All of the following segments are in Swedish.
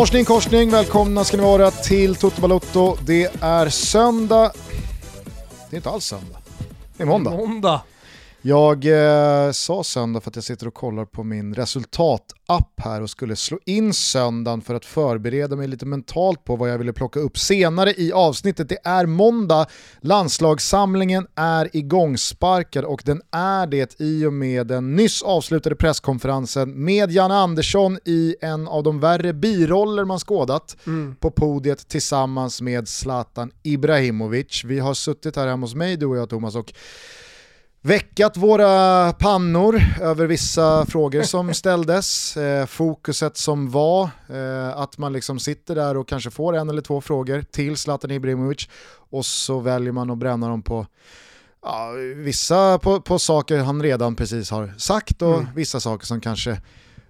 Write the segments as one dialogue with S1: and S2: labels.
S1: Morsning korsning, välkomna ska ni vara till Toto Balotto. Det är söndag. Det är inte alls söndag. Det är måndag.
S2: Måndag.
S1: Jag eh, sa söndag för att jag sitter och kollar på min resultatapp här och skulle slå in söndagen för att förbereda mig lite mentalt på vad jag ville plocka upp senare i avsnittet. Det är måndag, landslagssamlingen är igångsparkad och den är det i och med den nyss avslutade presskonferensen med Janne Andersson i en av de värre biroller man skådat
S2: Mm.
S1: på podiet tillsammans med Zlatan Ibrahimovic. Vi har suttit här hemma hos mig, du och jag Thomas, och väckat våra pannor över vissa frågor som ställdes. Eh, fokuset som var eh, att man liksom sitter där och kanske får en eller två frågor till Zlatan Ibrahimovic och så väljer man att bränna dem på ja, vissa på, på saker han redan precis har sagt och
S2: Mm.
S1: vissa saker som kanske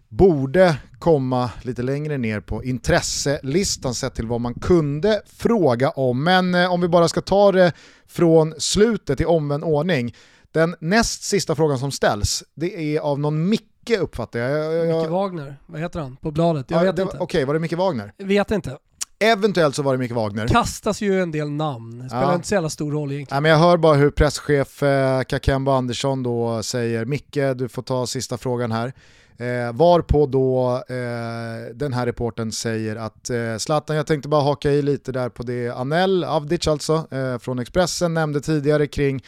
S1: borde komma lite längre ner på intresselistan sett till vad man kunde fråga om. Men eh, om vi bara ska ta det från slutet i omvänd ordning. Den näst sista frågan som ställs, det är av någon Micke uppfattar jag. jag, jag,
S2: Micke Wagner, vad heter han? På bladet? Jag
S1: Ja,
S2: vet
S1: det
S2: inte.
S1: Okej, var det Micke Wagner?
S2: Vet inte.
S1: Eventuellt så var det Micke Wagner.
S2: Kastas ju en del namn, spelar
S1: Ja.
S2: inte så jävla stor roll egentligen.
S1: Nej, men jag hör bara hur presschef eh, Kakemba Andersson då säger Micke, du får ta sista frågan här. Eh, varpå då eh, den här reporten säger att eh, Zlatan, jag tänkte bara haka i lite där på det Anel Avdic alltså eh, från Expressen nämnde tidigare kring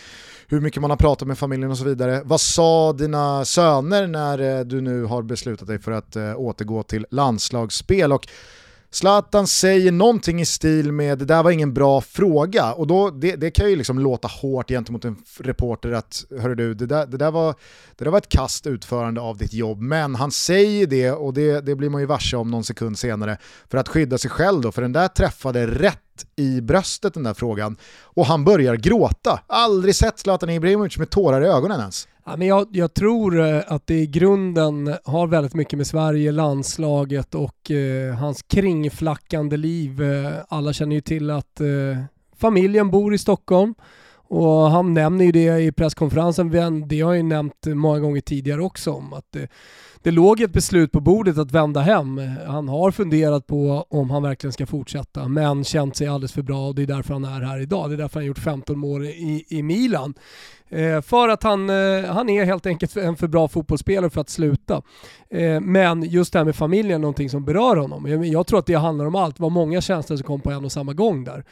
S1: hur mycket man har pratat med familjen och så vidare. Vad sa dina söner när eh, du nu har beslutat dig för att eh, återgå till landslagsspel? Och Zlatan säger någonting i stil med det där var ingen bra fråga och då, det, det kan ju liksom låta hårt gentemot en reporter att hörru du, det där, det, där var, det där var ett kast utförande av ditt jobb men han säger det och det, det blir man ju varse om någon sekund senare för att skydda sig själv då för den där träffade rätt i bröstet den där frågan och han börjar gråta. Aldrig sett Zlatan Ibrahimovic med tårar i ögonen ens.
S2: Ja, men jag, jag tror eh, att det i grunden har väldigt mycket med Sverige, landslaget och eh, hans kringflackande liv. Eh, alla känner ju till att eh, familjen bor i Stockholm och han nämner ju det i presskonferensen. Det har jag ju nämnt många gånger tidigare också om att det, det låg ett beslut på bordet att vända hem. Han har funderat på om han verkligen ska fortsätta men känt sig alldeles för bra och det är därför han är här idag. Det är därför han gjort 15 mål i, i Milan. Eh, för att han, eh, han är helt enkelt en för bra fotbollsspelare för att sluta. Eh, men just det här med familjen är någonting som berör honom. Jag, jag tror att det handlar om allt. Det var många känslor som kom på en och samma gång där.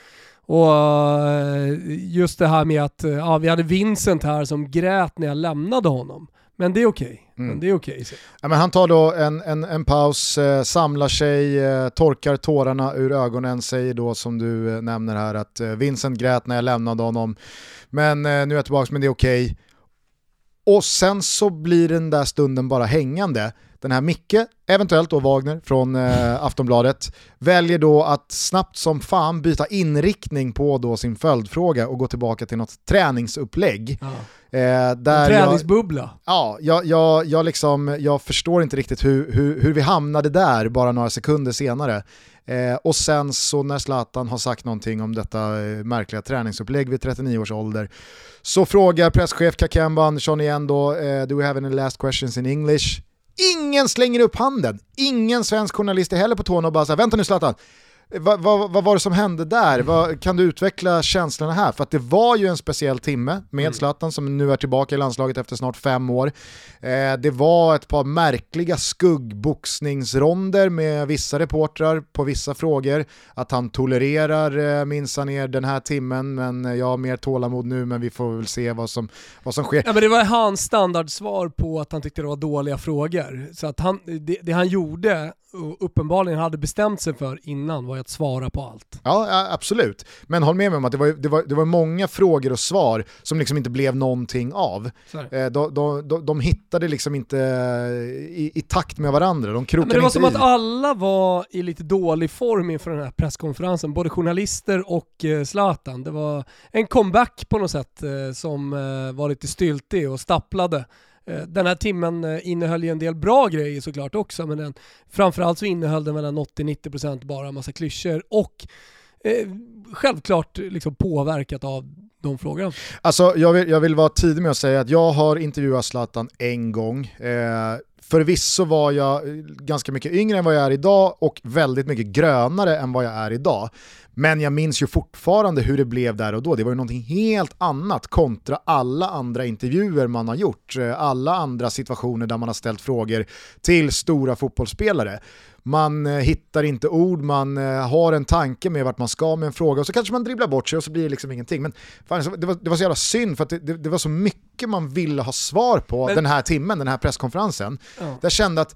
S2: Och eh, just det här med att eh, ja, vi hade Vincent här som grät när jag lämnade honom. Men det är okej.
S1: Mm.
S2: Men det är så.
S1: Ja, men han tar då en, en, en paus, eh, samlar sig, eh, torkar tårarna ur ögonen, säger då som du eh, nämner här att eh, Vincent grät när jag lämnade honom, men nu är jag tillbaka men det är okej. Och sen så blir den där stunden bara hängande. Den här Micke, eventuellt då Wagner från eh, Aftonbladet, väljer då att snabbt som fan byta inriktning på då sin följdfråga och gå tillbaka till något träningsupplägg.
S2: Ja.
S1: Eh,
S2: En
S1: där jag,
S2: träningsbubbla.
S1: Ja, jag, jag, jag, liksom, jag förstår inte riktigt hur, hur, hur vi hamnade där bara några sekunder senare. Eh, och sen så när Zlatan har sagt någonting om detta eh, märkliga träningsupplägg vid 39 års ålder så frågar presschef Kakemba Andersson igen då, eh, do we have any last questions in English? Ingen slänger upp handen, ingen svensk journalist är heller på tårna och bara så här, vänta nu Zlatan, vad, vad, vad var det som hände där? Vad, kan du utveckla känslorna här? För att det var ju en speciell timme med Zlatan som nu är tillbaka i landslaget efter snart fem år. Eh, det var ett par märkliga skuggboxningsronder med vissa reportrar på vissa frågor. Att han tolererar eh, minsann ner den här timmen men jag har mer tålamod nu men vi får väl se vad som, vad som sker.
S2: Ja, men det var hans standardsvar på att han tyckte det var dåliga frågor. Så att han, det, det han gjorde uppenbarligen hade bestämt sig för innan var att svara på allt.
S1: Ja, absolut. Men håll med mig om att det var, det var, det var många frågor och svar som liksom inte blev någonting av. Eh, de, de, de, de hittade liksom inte i, i takt med varandra, de krokade
S2: det var
S1: inte
S2: som
S1: i.
S2: att alla var i lite dålig form inför den här presskonferensen, både journalister och eh, Zlatan. Det var en comeback på något sätt eh, som eh, var lite styltig och stapplade. Eh, den här timmen eh, innehöll ju en del bra grejer såklart också, men den, framförallt så innehöll den mellan 80-90% bara en massa klyschor och eh, självklart liksom påverkat av de frågorna.
S1: Alltså, jag, vill, jag vill vara tidig med att säga att jag har intervjuat Zlatan en gång. Eh, Förvisso var jag ganska mycket yngre än vad jag är idag och väldigt mycket grönare än vad jag är idag. Men jag minns ju fortfarande hur det blev där och då. Det var ju någonting helt annat kontra alla andra intervjuer man har gjort. Eh, alla andra situationer där man har ställt frågor till stora fotbollsspelare man eh, hittar inte ord, man eh, har en tanke med vart man ska med en fråga och så kanske man dribblar bort sig och så blir det liksom ingenting. Men fan, det, var, det var så jävla synd för att det, det, det, var så mycket man ville ha svar på Men... den här timmen, den här presskonferensen. Ja. Jag kände att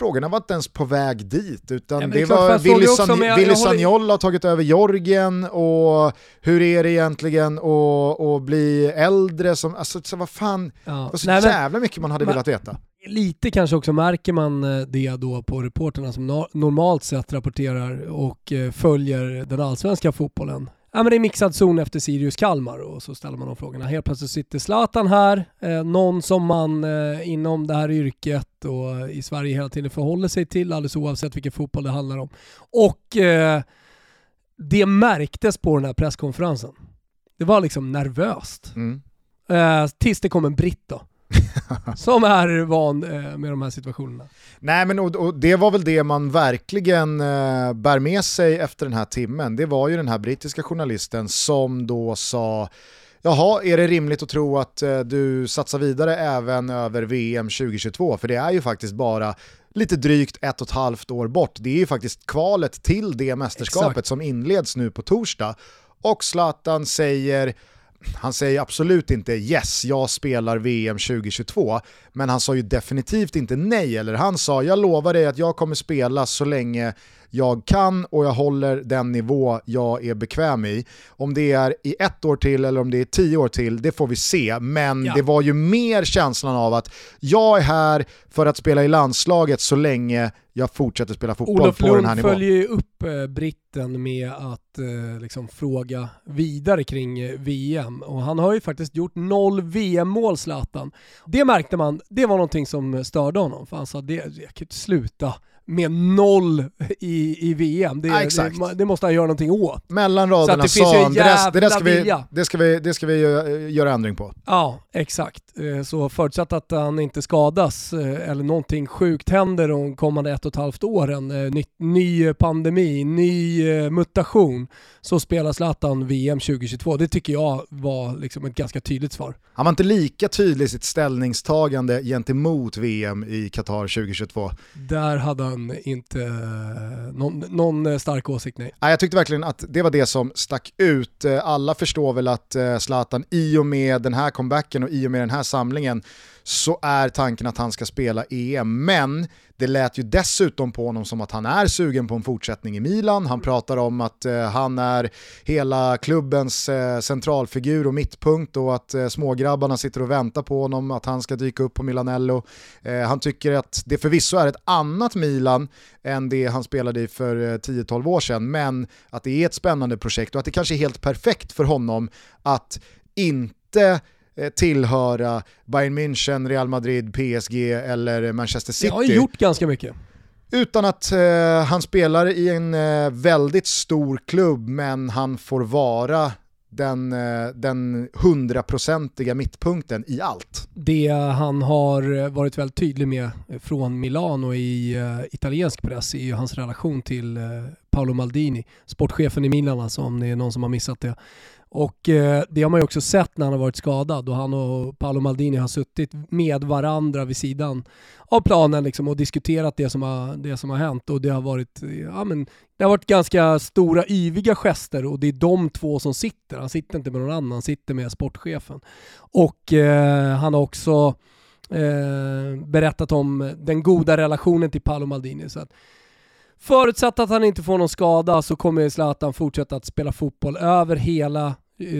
S1: frågorna var inte ens på väg dit, utan ja, det, det var Willy, San, jag, Willy Sagnol har tagit över Jorgen och hur är det egentligen att bli äldre? Som, alltså, så vad fan, ja. det var så Nej, jävla mycket man hade men, velat veta.
S2: Lite kanske också märker man eh, det då på reporterna som normalt sett rapporterar och eh, följer den allsvenska fotbollen. Ja, men det är mixad zon efter Sirius Kalmar och så ställer man de frågorna. Helt plötsligt sitter Zlatan här, eh, någon som man eh, inom det här yrket och i Sverige hela tiden förhåller sig till alldeles oavsett vilken fotboll det handlar om. Och eh, det märktes på den här presskonferensen. Det var liksom nervöst. Mm. Eh, tills det kom en britt då. som är van eh, med de här situationerna.
S1: Nej men och, och, det var väl det man verkligen eh, bär med sig efter den här timmen. Det var ju den här brittiska journalisten som då sa Jaha, är det rimligt att tro att eh, du satsar vidare även över VM 2022? För det är ju faktiskt bara lite drygt ett och ett halvt år bort. Det är ju faktiskt kvalet till det mästerskapet Exakt. som inleds nu på torsdag. Och Zlatan säger han säger absolut inte yes, jag spelar VM 2022, men han sa ju definitivt inte nej, eller han sa jag lovar dig att jag kommer spela så länge jag kan och jag håller den nivå jag är bekväm i. Om det är i ett år till eller om det är tio år till, det får vi se. Men ja. det var ju mer känslan av att jag är här för att spela i landslaget så länge jag fortsätter spela fotboll
S2: Olof
S1: på Lund den här nivån.
S2: Olof följer ju upp eh, britten med att eh, liksom fråga vidare kring eh, VM och han har ju faktiskt gjort noll VM-mål Zlatan. Det märkte man, det var någonting som störde honom för han sa det, jag kan inte sluta med noll i, i VM. Det, ja, det, det, måste han göra någonting åt.
S1: Mellan raderna sa han, det, det, det, ska vi, det, ska vi, det ska vi göra ändring på.
S2: Ja, exakt. Eh, så förutsatt att han inte skadas eh, eller någonting sjukt händer de kommande ett och ett halvt åren, eh, ny, ny pandemi, ny mutation, så spelar Zlatan VM 2022. Det tycker jag var liksom ett ganska tydligt svar.
S1: Han var inte lika tydlig i sitt ställningstagande gentemot VM i Qatar 2022.
S2: Där hade han inte någon, någon stark åsikt, nej.
S1: Jag tyckte verkligen att det var det som stack ut. Eh, alla förstår väl att eh, Zlatan i och med den här comebacken och i och med den här samlingen så är tanken att han ska spela EM. Men det lät ju dessutom på honom som att han är sugen på en fortsättning i Milan. Han pratar om att eh, han är hela klubbens eh, centralfigur och mittpunkt och att eh, smågrabbarna sitter och väntar på honom, att han ska dyka upp på Milanello. Eh, han tycker att det förvisso är ett annat Milan än det han spelade i för eh, 10-12 år sedan, men att det är ett spännande projekt och att det kanske är helt perfekt för honom att inte tillhöra Bayern München, Real Madrid, PSG eller Manchester City.
S2: Jag har gjort ganska mycket.
S1: Utan att eh, han spelar i en eh, väldigt stor klubb men han får vara den, eh, den hundraprocentiga mittpunkten i allt.
S2: Det han har varit väldigt tydlig med från Milano i uh, italiensk press är ju hans relation till uh, Paolo Maldini, sportchefen i Milan alltså, om det är någon som har missat det. Och eh, det har man ju också sett när han har varit skadad och han och Paolo Maldini har suttit med varandra vid sidan av planen liksom och diskuterat det som har, det som har hänt och det har varit, ja, men, det har varit ganska stora yviga gester och det är de två som sitter. Han sitter inte med någon annan, han sitter med sportchefen. Och eh, han har också eh, berättat om den goda relationen till Paolo Maldini. Så att, Förutsatt att han inte får någon skada så kommer Zlatan fortsätta att spela fotboll över hela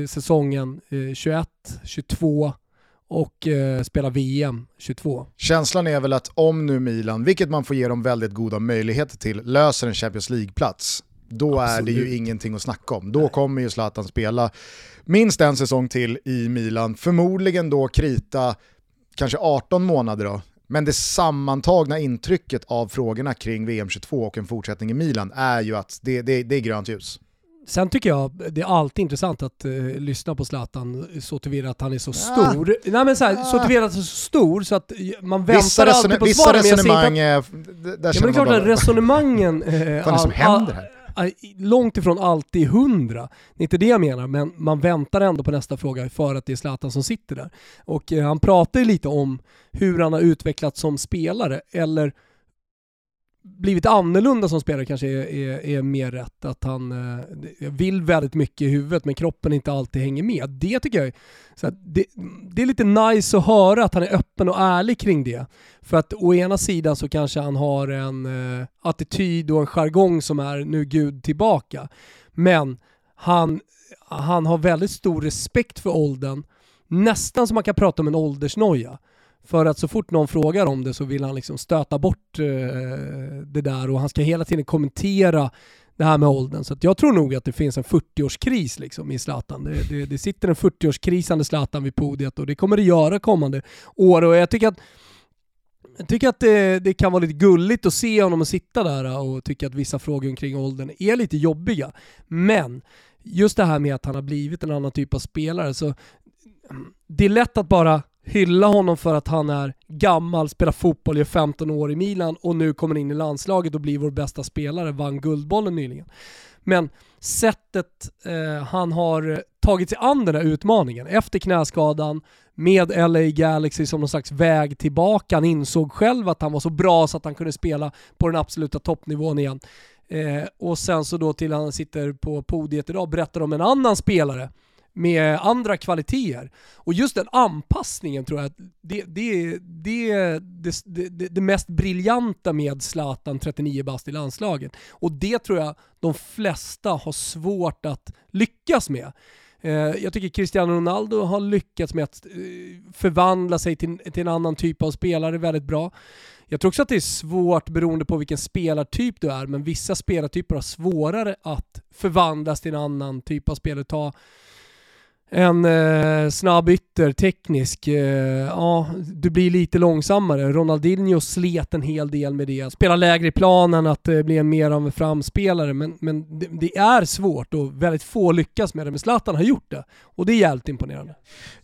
S2: säsongen eh, 21, 22 och eh, spela VM 22.
S1: Känslan är väl att om nu Milan, vilket man får ge dem väldigt goda möjligheter till, löser en Champions League-plats, då Absolut. är det ju ingenting att snacka om. Då Nej. kommer ju Zlatan spela minst en säsong till i Milan, förmodligen då krita kanske 18 månader då, men det sammantagna intrycket av frågorna kring VM 22 och en fortsättning i Milan är ju att det, det, det är grönt ljus.
S2: Sen tycker jag det är alltid intressant att uh, lyssna på Zlatan så tillvida att han är så stor. Ja. Nej men så, här, så tillvida att han är så stor så att man väntar alltid på
S1: vissa svaren. Vissa resonemang, att,
S2: där ja, men det är klart att resonemangen...
S1: Uh, Vad är det som händer här?
S2: långt ifrån alltid hundra. Det är inte det jag menar, men man väntar ändå på nästa fråga för att det är Zlatan som sitter där. Och eh, han pratar ju lite om hur han har utvecklats som spelare, eller blivit annorlunda som spelare kanske är, är, är mer rätt. Att han eh, vill väldigt mycket i huvudet men kroppen inte alltid hänger med. Det tycker jag så det, det, är lite nice att höra att han är öppen och ärlig kring det. För att å ena sidan så kanske han har en eh, attityd och en jargong som är nu Gud tillbaka. Men han, han har väldigt stor respekt för åldern. Nästan som man kan prata om en åldersnoja. För att så fort någon frågar om det så vill han liksom stöta bort eh, det där och han ska hela tiden kommentera det här med åldern. Så jag tror nog att det finns en 40-årskris liksom i Zlatan. Det, det, det sitter en 40-årskrisande Zlatan vid podiet och det kommer det göra kommande år. Och jag tycker att jag tycker att det, det, kan vara lite gulligt att se honom sitta där och tycka att vissa frågor kring åldern är lite jobbiga. Men just det här med att han har blivit en annan typ av spelare så det är lätt att bara hylla honom för att han är gammal, spelar fotboll, gör 15 år i Milan och nu kommer in i landslaget och blir vår bästa spelare, vann Guldbollen nyligen. Men sättet eh, han har tagit sig an den här utmaningen efter knäskadan med LA Galaxy som någon slags väg tillbaka. Han insåg själv att han var så bra så att han kunde spela på den absoluta toppnivån igen. Eh, och sen så då till han sitter på podiet idag berättar om en annan spelare med andra kvaliteter. Och just den anpassningen tror jag, det, det, det, det, det, det mest briljanta med Zlatan 39 bast i landslaget. Och det tror jag de flesta har svårt att lyckas med. Eh, jag tycker Cristiano Ronaldo har lyckats med att eh, förvandla sig till, till en annan typ av spelare väldigt bra. Jag tror också att det är svårt beroende på vilken spelartyp du är, men vissa spelartyper har svårare att förvandlas till en annan typ av spelare. Ta en eh, snabb ytter, teknisk. Eh, ja, du blir lite långsammare. Ronaldinho slet en hel del med det. Spela lägre i planen, att eh, bli en mer av en framspelare. Men, men det, det, är svårt och väldigt få lyckas med det. Men Zlatan har gjort det och det är jävligt imponerande.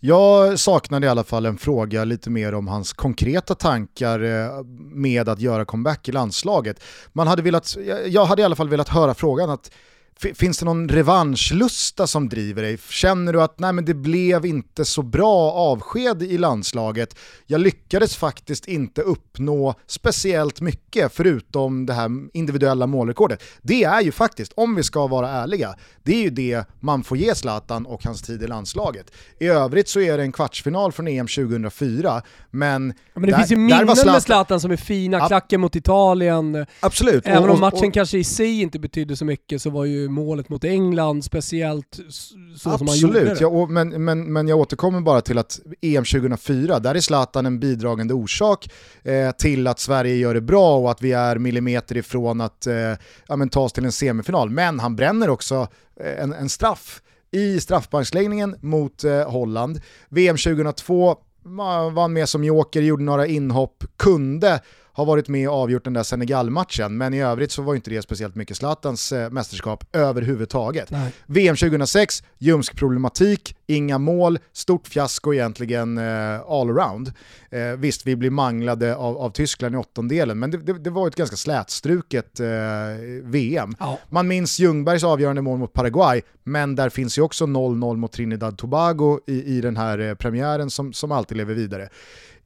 S1: Jag saknade i alla fall en fråga lite mer om hans konkreta tankar eh, med att göra comeback i landslaget. Man hade velat, jag hade i alla fall velat höra frågan att Finns det någon revanschlusta som driver dig? Känner du att nej, men det blev inte så bra avsked i landslaget? Jag lyckades faktiskt inte uppnå speciellt mycket förutom det här individuella målrekordet. Det är ju faktiskt, om vi ska vara ärliga, det är ju det man får ge Zlatan och hans tid i landslaget. I övrigt så är det en kvartsfinal från EM 2004, men...
S2: men det där, finns ju minnen Zlatan... med Zlatan som är fina, klacken mot Italien.
S1: Absolut.
S2: Även om matchen och, och, kanske i sig inte betydde så mycket så var ju målet mot England speciellt så absolut, som han gjorde det.
S1: Ja, men, men, men jag återkommer bara till att EM 2004, där är Zlatan en bidragande orsak eh, till att Sverige gör det bra och att vi är millimeter ifrån att eh, ja, men, ta oss till en semifinal. Men han bränner också eh, en, en straff i straffbanksläggningen mot eh, Holland. VM 2002 var han med som joker, gjorde några inhopp, kunde har varit med och avgjort den där Senegal-matchen, men i övrigt så var inte det speciellt mycket Zlatans eh, mästerskap överhuvudtaget. Nej. VM 2006, ljumsk problematik, inga mål, stort fiasko egentligen eh, all around. Eh, visst, vi blir manglade av, av Tyskland i åttondelen, men det, det, det var ett ganska slätstruket eh, VM. Ja. Man minns Ljungbergs avgörande mål mot Paraguay, men där finns ju också 0-0 mot Trinidad Tobago i, i den här eh, premiären som, som alltid lever vidare.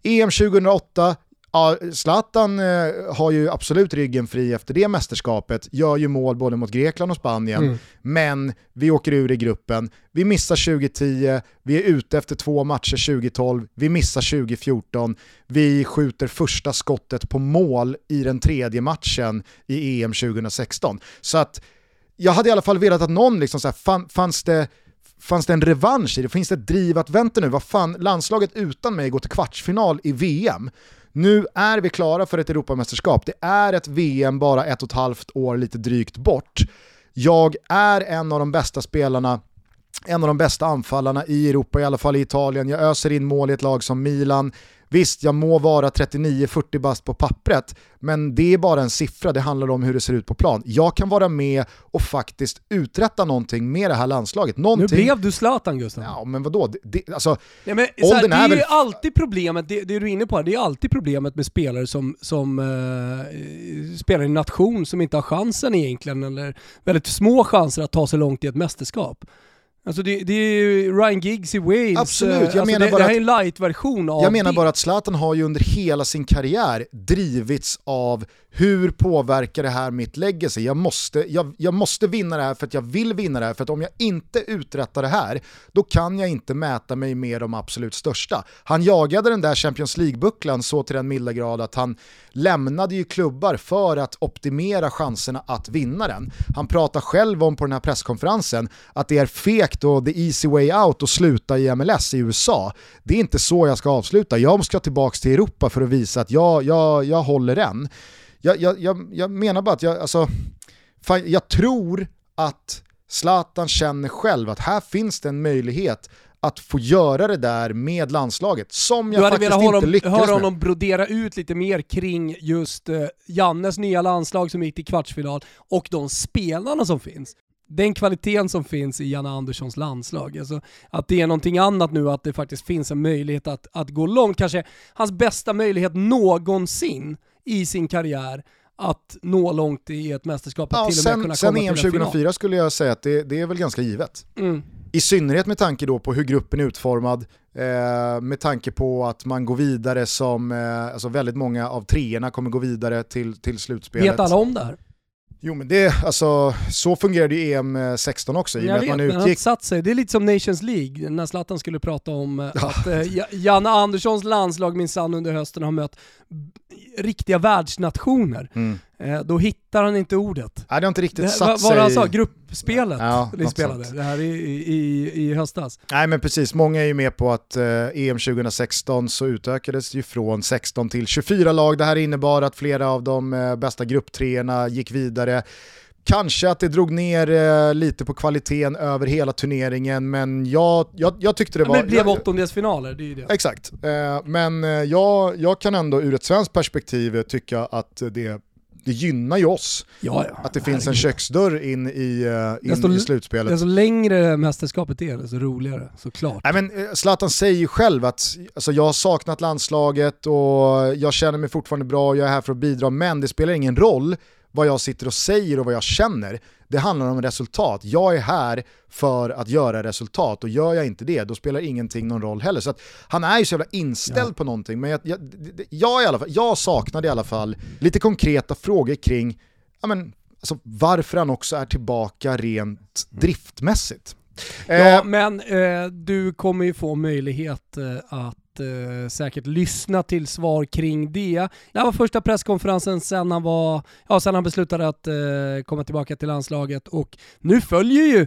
S1: EM 2008, Ja, Zlatan eh, har ju absolut ryggen fri efter det mästerskapet, gör ju mål både mot Grekland och Spanien, mm. men vi åker ur i gruppen. Vi missar 2010, vi är ute efter två matcher 2012, vi missar 2014, vi skjuter första skottet på mål i den tredje matchen i EM 2016. Så att jag hade i alla fall velat att någon, liksom så här, fann, fanns det fanns det en revansch i det? Finns det ett driv att vänta nu, vad fan, landslaget utan mig går till kvartsfinal i VM. Nu är vi klara för ett Europamästerskap. Det är ett VM bara ett och ett halvt år lite drygt bort. Jag är en av de bästa spelarna en av de bästa anfallarna i Europa, i alla fall i Italien. Jag öser in mål i ett lag som Milan. Visst, jag må vara 39-40 bast på pappret, men det är bara en siffra, det handlar om hur det ser ut på plan. Jag kan vara med och faktiskt uträtta någonting med det här landslaget. Någonting...
S2: Nu blev du Zlatan Gustav.
S1: Ja, men vadå? Det, det, alltså,
S2: ja, men, här, det är, är väl... ju alltid problemet, det, det, du är inne på, det är alltid problemet med spelare som, som uh, spelar i en nation som inte har chansen egentligen, eller väldigt små chanser att ta sig långt i ett mästerskap. Alltså det, det är ju Ryan Giggs i Wales,
S1: Absolut, jag
S2: alltså
S1: menar
S2: det,
S1: bara
S2: det här är en light-version av
S1: Jag menar
S2: det.
S1: bara att Zlatan har ju under hela sin karriär drivits av hur påverkar det här mitt legacy? Jag måste, jag, jag måste vinna det här för att jag vill vinna det här, för att om jag inte uträttar det här, då kan jag inte mäta mig med de absolut största. Han jagade den där Champions League-bucklan så till den milda grad att han lämnade ju klubbar för att optimera chanserna att vinna den. Han pratar själv om på den här presskonferensen att det är fekt och the easy way out att sluta i MLS i USA. Det är inte så jag ska avsluta, jag ska tillbaka till Europa för att visa att jag, jag, jag håller den jag, jag, jag, jag menar bara att jag, alltså, fan, jag tror att Zlatan känner själv att här finns det en möjlighet att få göra det där med landslaget, som jag faktiskt inte honom, lyckades
S2: med. höra honom brodera ut lite mer kring just uh, Jannes nya landslag som gick till kvartsfinal och de spelarna som finns. Den kvaliteten som finns i Janne Anderssons landslag. Alltså, att det är någonting annat nu, att det faktiskt finns en möjlighet att, att gå långt. Kanske hans bästa möjlighet någonsin i sin karriär att nå långt i ett mästerskap,
S1: ja,
S2: till och
S1: med
S2: kunna
S1: sen
S2: komma
S1: EM
S2: till en
S1: 2004
S2: final.
S1: skulle jag säga att det, det är väl ganska givet.
S2: Mm.
S1: I synnerhet med tanke då på hur gruppen är utformad, eh, med tanke på att man går vidare som, eh, alltså väldigt många av treorna kommer gå vidare till, till slutspelet.
S2: Vet alla om det här?
S1: Jo men det, alltså, så fungerade ju EM 16 också. I
S2: jag
S1: med
S2: vet,
S1: att man utgick...
S2: han satt sig. Det är lite som Nations League, när Zlatan skulle prata om eh, att eh, Janne Anderssons landslag minsann under hösten har mött riktiga världsnationer.
S1: Mm.
S2: Eh, då hittar han inte ordet.
S1: Nej det har inte riktigt
S2: det,
S1: satt
S2: vad,
S1: sig.
S2: Vad han sa, gruppspelet
S1: ja,
S2: ni spelade,
S1: sånt.
S2: det här i, i, i höstas.
S1: Nej men precis, många är ju med på att eh, EM 2016 så utökades ju från 16 till 24 lag. Det här innebar att flera av de eh, bästa grupptreorna gick vidare. Kanske att det drog ner eh, lite på kvaliteten över hela turneringen, men jag, jag, jag tyckte det var...
S2: Men det blev åttondelsfinaler, det är ju det.
S1: Exakt, eh, men eh, jag, jag kan ändå ur ett svenskt perspektiv tycka att det det gynnar ju oss
S2: ja, ja.
S1: att det finns en köksdörr in i, uh, in
S2: desto,
S1: i slutspelet.
S2: Desto längre mästerskapet är, desto roligare såklart.
S1: Nej, men Zlatan säger ju själv att alltså, jag har saknat landslaget och jag känner mig fortfarande bra och jag är här för att bidra, men det spelar ingen roll vad jag sitter och säger och vad jag känner. Det handlar om resultat. Jag är här för att göra resultat och gör jag inte det, då spelar ingenting någon roll heller. Så att han är ju så jävla inställd ja. på någonting, men jag, jag, jag, i alla fall, jag saknade i alla fall lite konkreta frågor kring ja, men, alltså, varför han också är tillbaka rent driftmässigt.
S2: Ja, eh, men eh, du kommer ju få möjlighet eh, att eh, säkert lyssna till svar kring det. Det här var första presskonferensen sen han, var, ja, sen han beslutade att eh, komma tillbaka till landslaget och nu följer ju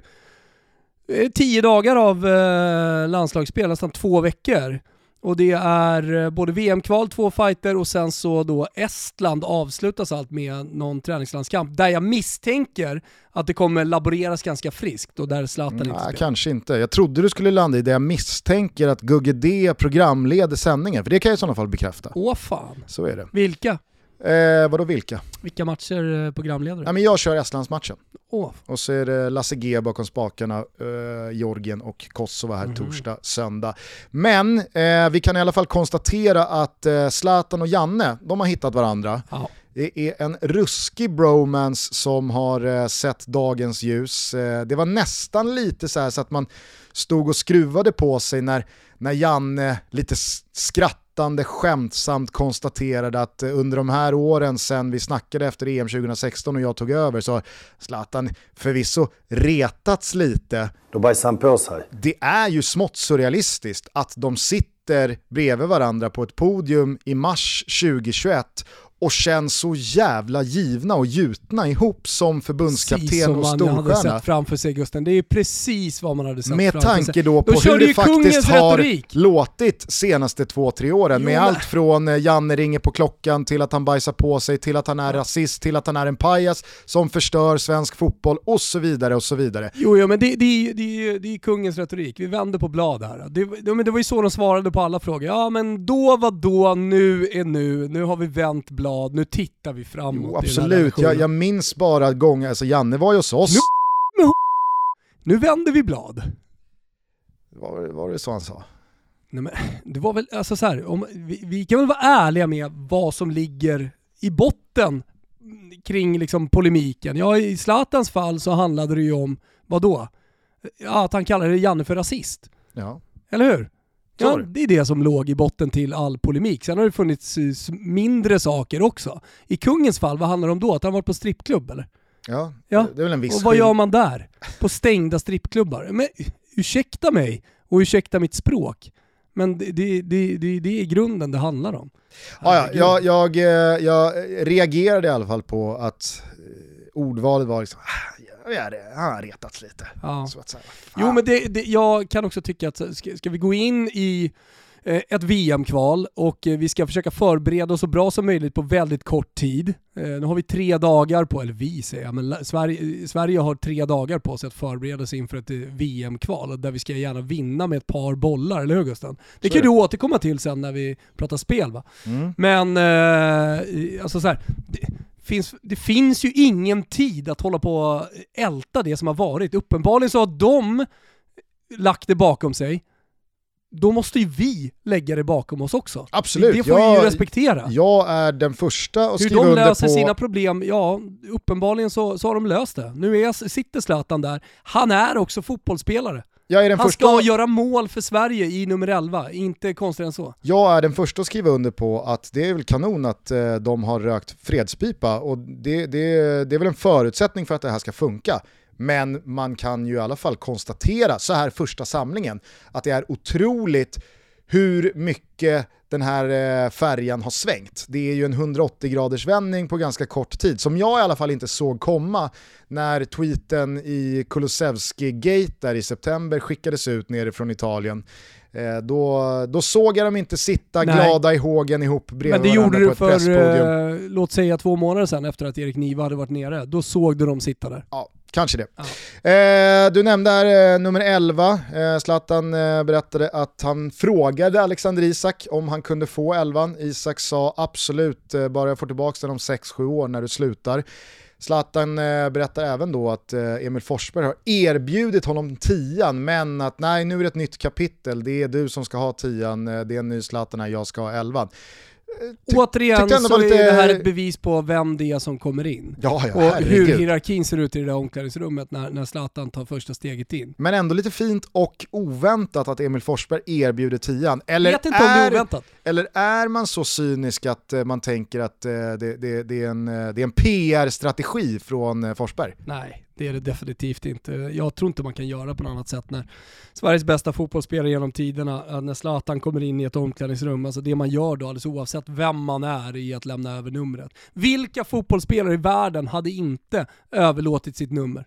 S2: eh, tio dagar av eh, landslagsspel, nästan två veckor. Och det är eh, både VM-kval, två fighter och sen så då Estland avslutas allt med någon träningslandskamp där jag misstänker att det kommer laboreras ganska friskt och där Zlatan
S1: mm,
S2: inte spelar.
S1: Kanske inte. Jag trodde du skulle landa i det jag misstänker att Gugge D programleder sändningen, för det kan jag i sådana fall bekräfta.
S2: Åh fan.
S1: Så är det.
S2: Vilka?
S1: Eh, vadå vilka?
S2: Vilka matcher eh, programledare?
S1: Ja, men jag kör Estlandsmatchen.
S2: Oh.
S1: Och så är det Lasse G bakom spakarna, eh, Georgien och Kosovo här mm. torsdag, söndag. Men eh, vi kan i alla fall konstatera att eh, Zlatan och Janne, de har hittat varandra.
S2: Oh.
S1: Det är en ruskig bromance som har eh, sett dagens ljus. Eh, det var nästan lite så, så att man stod och skruvade på sig när, när Janne lite skrattande skämtsamt konstaterade att eh, under de här åren sen vi snackade efter EM 2016 och jag tog över så har Zlatan förvisso retats lite.
S3: Då bajsar han på sig.
S1: Det är ju smått surrealistiskt att de sitter bredvid varandra på ett podium i mars 2021 och känns så jävla givna och gjutna ihop som förbundskapten och storstjärna.
S2: hade sett framför sig Gusten. Det är precis vad man hade sett
S1: Med
S2: framför
S1: tanke
S2: sig.
S1: då på
S2: Då
S1: hur det faktiskt har
S2: retorik.
S1: låtit senaste två, tre åren.
S2: Jo,
S1: med
S2: men-
S1: allt från eh, Janne ringer på klockan till att han bajsar på sig, till att han är rasist, till att han är en pajas som förstör svensk fotboll och så vidare och så vidare.
S2: Jo, jo men det, det, är- det, det är kungens retorik. Vi vänder på blad här. Det, det, men det var ju så de svarade på alla frågor. Ja men då var då, nu är nu, nu har vi vänt blad, nu tittar vi framåt.
S1: Jo, absolut, jag, jag minns bara gånger, alltså Janne var ju hos oss.
S2: Nu vänder vi blad.
S1: Var, var det så han sa?
S2: Nej, men, det var väl, alltså så här, om, vi, vi kan väl vara ärliga med vad som ligger i botten kring liksom polemiken. Ja, i Zlatans fall så handlade det ju om, vad då? Ja, att han kallade Janne för rasist.
S1: Ja.
S2: Eller hur? Ja,
S1: det.
S2: är det som låg i botten till all polemik. Sen har det funnits eh, mindre saker också. I kungens fall, vad handlar det om då? Att han varit på strippklubb eller?
S1: Ja,
S2: Ja.
S1: det är väl en viss
S2: Och vad gör man där? På stängda strippklubbar? Men ursäkta mig och ursäkta mitt språk. Men det, det, det, det, är grunden det handlar om.
S1: Ja, ja, jag, jag, eh, jag reagerade i alla fall på att eh, ordvalet var liksom, det, han har retats lite.
S2: Ja.
S1: Så att säga.
S2: Jo men det, det, jag kan också tycka att ska, ska vi gå in i eh, ett VM-kval och eh, vi ska försöka förbereda oss så bra som möjligt på väldigt kort tid. Eh, Nu har vi tre dagar på, eller vi säger jag, men Sverige, Sverige har tre dagar på sig att förbereda sig inför ett VM-kval där vi ska gärna vinna med ett par bollar, eller hur Gusten? Det
S1: Så
S2: kan du återkomma till sen när vi pratar spel va?
S1: Mm.
S2: Men, alltså så här, finns, det finns ju ingen tid att hålla på och älta det som har varit. Uppenbarligen så har de lagt det bakom sig. Då måste ju vi lägga det bakom oss också.
S1: Absolut,
S2: Det får vi ju
S1: jag,
S2: respektera.
S1: jag är den första att
S2: Hur
S1: skriva
S2: de
S1: under
S2: löser
S1: på...
S2: sina problem, ja uppenbarligen så, så har de löst det. Nu är, sitter Zlatan där. Han är också fotbollsspelare.
S1: Jag är, den
S2: Han
S1: första,
S2: ska göra mål för Sverige i nummer 11, inte konstigare än så.
S1: jag är den första att skriva under på att det är väl kanon att eh, de har rökt fredspipa och det, det, det är väl en förutsättning för att det här ska funka. Men man kan ju i alla fall konstatera så här första samlingen att det är otroligt hur mycket den här eh, färjan har svängt. Det är ju en 180 graders vändning på ganska kort tid som jag i alla fall inte såg komma när tweeten i Kulusevski-gate där i september skickades ut nerifrån Italien. Eh, då, då såg jag dem inte sitta
S2: Nej.
S1: glada i hågen ihop bredvid
S2: Men det gjorde
S1: på
S2: du för, eh, låt säga två månader sedan efter att Erik Niva hade varit nere. Då såg du dem sitta där.
S1: Ja, kanske det.
S2: Ja.
S1: Eh, du nämnde här eh, nummer 11, eh, Zlatan eh, berättade att han frågade Alexander Isak om han kunde få 11. Isak sa absolut, eh, bara jag får tillbaka den om 6-7 år när du slutar. Zlatan eh, berättar även då att eh, Emil Forsberg har erbjudit honom tian men att nej nu är det ett nytt kapitel, det är du som ska ha tian, det är en ny Zlatan här, jag ska ha 11. Ty-
S2: Återigen så
S1: lite-
S2: är det här ett bevis på vem det är som kommer in.
S1: Ja, ja,
S2: och hur hierarkin ser ut i det där omklädningsrummet när, när Zlatan tar första steget in.
S1: Men ändå lite fint och oväntat att Emil Forsberg erbjuder tian. Eller
S2: Vet inte om det är
S1: är,
S2: oväntat.
S1: eller är man så cynisk att eh, man tänker att eh, det, det, det, är en, eh, det är en PR-strategi från eh, Forsberg?
S2: Nej, det är det definitivt inte. Jag tror inte man kan göra på något annat sätt när Sveriges bästa fotbollsspelare genom tiderna, eh, när Zlatan kommer in i ett omklädningsrum, alltså det man gör då alldeles oavsett vem man är i att lämna över numret. Vilka fotbollsspelare i världen hade inte överlåtit sitt nummer?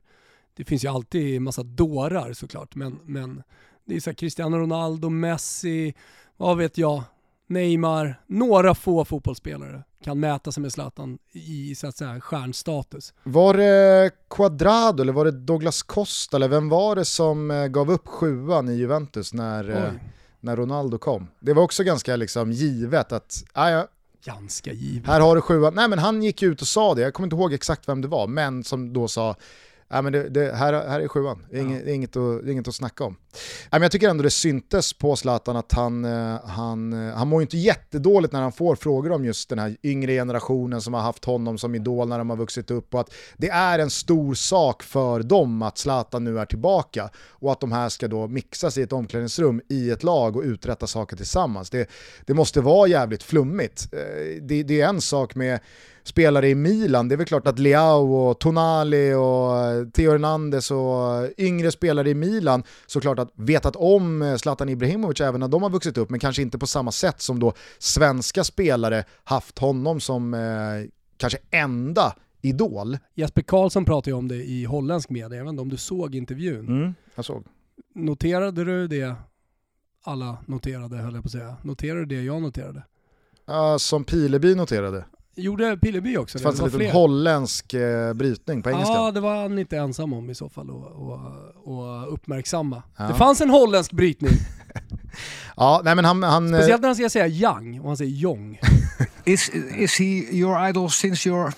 S2: Det finns ju alltid en massa dårar såklart, men, men det är så här Cristiano Ronaldo, Messi, vad vet jag, Neymar, några få fotbollsspelare kan mäta sig med Zlatan i så att säga stjärnstatus.
S1: Var det Quadrado eller var det Douglas Costa eller vem var det som eh, gav upp sjuan i Juventus när, eh,
S2: Oj.
S1: när Ronaldo kom? Det var också ganska liksom givet att, ah, ja,
S2: Ganska givet.
S1: här har du sjuan. Nej men han gick ut och sa det, jag kommer inte ihåg exakt vem det var, men som då sa Nej, men det, det, här, här är sjuan, det är, inget, är inget att, inget att snacka om. Nej, men jag tycker ändå det syntes på Zlatan att han, eh, han, eh, han mår inte jättedåligt när han får frågor om just den här yngre generationen som har haft honom som idol när de har vuxit upp och att det är en stor sak för dem att Zlatan nu är tillbaka och att de här ska då mixas i ett omklädningsrum i ett lag och uträtta saker tillsammans. Det, det måste vara jävligt flummigt. Eh, Det, det är en sak med spelare i Milan, det är väl klart att Leao och Tonali och Theo Hernandez och yngre spelare i Milan såklart att vetat om eh, Zlatan Ibrahimovic även när de har vuxit upp, men kanske inte på samma sätt som då svenska spelare haft honom som eh, kanske enda idol.
S2: Jesper Karlsson pratade ju om det i holländsk media, jag vet inte om du såg intervjun?
S1: Mm, jag såg.
S2: Noterade du det alla noterade höll jag på att säga. Noterade du det jag noterade?
S1: Uh, som Pileby noterade.
S2: Gjorde Pileby också
S1: det? fanns det en liten holländsk eh, brytning på engelska.
S2: Ja, det var han inte ensam om i så fall att uppmärksamma. Ja. Det fanns en holländsk brytning.
S1: ja, nej men han, han...
S2: Eh, Speciellt när han ska säga Yang och han säger Jong.
S3: is, is he your idol since you're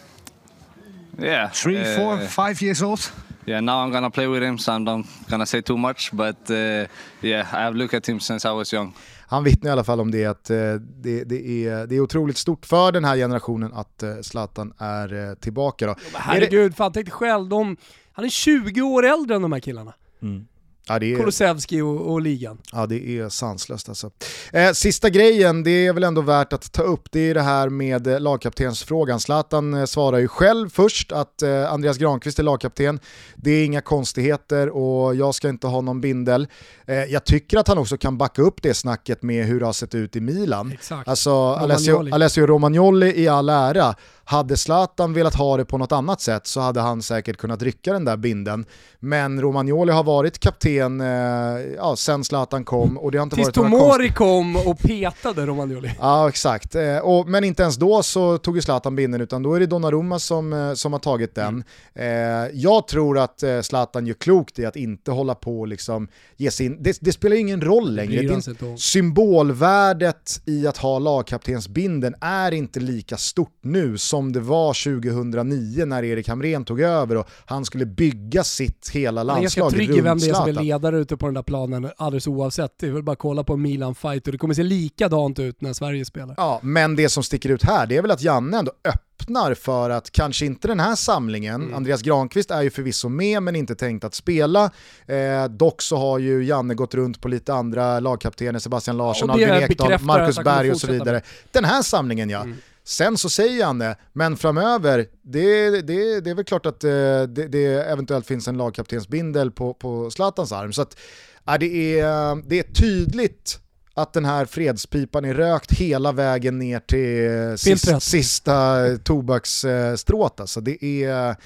S4: yeah,
S3: three, uh, four, five years old?
S4: yeah, now I'm gonna play with him, so I'm not gonna say too much. But uh, yeah, I've looked at him since I was young.
S1: Han vittnar i alla fall om det att uh, det, det, är, det är otroligt stort för den här generationen att uh, Zlatan är uh, tillbaka. Då.
S2: herregud, fan tänk dig själv, de, han är 20 år äldre än de här killarna. Mm. Ja, är... Kulusevski och, och, ligan.
S1: Ja det är sanslöst alltså. Eh, sista grejen, det är väl ändå värt att ta upp, det är det här med eh, lagkaptensfrågan. Zlatan eh, svarar ju själv först att eh, Andreas Granqvist är lagkapten. Det är inga konstigheter och jag ska inte ha någon bindel. Eh, jag tycker att han också kan backa upp det snacket med hur det har sett ut i Milan.
S2: Exakt.
S1: Alltså Alessio, Alessio Romagnoli i all ära, hade Zlatan velat ha det på något annat sätt så hade han säkert kunnat rycka den där binden. Men Romagnoli har varit kapten eh, ja, sen Zlatan kom och det har inte
S2: Tills
S1: varit
S2: Tomori kom och petade Romagnoli.
S1: Ja exakt, eh, och, men inte ens då så tog ju Zlatan binden utan då är det Donnarumma som, eh, som har tagit den. Mm. Eh, jag tror att eh, Zlatan gör klokt i att inte hålla på och liksom ge sig in, det, det spelar ju ingen roll längre. Det symbolvärdet i att ha lagkaptensbinden är inte lika stort nu som som det var 2009 när Erik Hamrén tog över och han skulle bygga sitt hela landslag runt
S2: Jag är ganska trygg i vem det är som är ledare ute på den där planen alldeles oavsett. Det är väl bara att kolla på Milan-fight och det kommer se likadant ut när Sverige spelar.
S1: Ja, men det som sticker ut här det är väl att Janne ändå öppnar för att kanske inte den här samlingen, mm. Andreas Granqvist är ju förvisso med men inte tänkt att spela. Eh, dock så har ju Janne gått runt på lite andra lagkaptener, Sebastian Larsson, Albin Ekdal, Marcus Berg och så vidare. Den här samlingen ja. Mm. Sen så säger han det, men framöver, det, det, det är väl klart att eh, det, det eventuellt finns en lagkaptensbindel på, på Zlatans arm. Så att, ja, det, är, det är tydligt att den här fredspipan är rökt hela vägen ner till sista, sista tobaksstrået. Alltså det är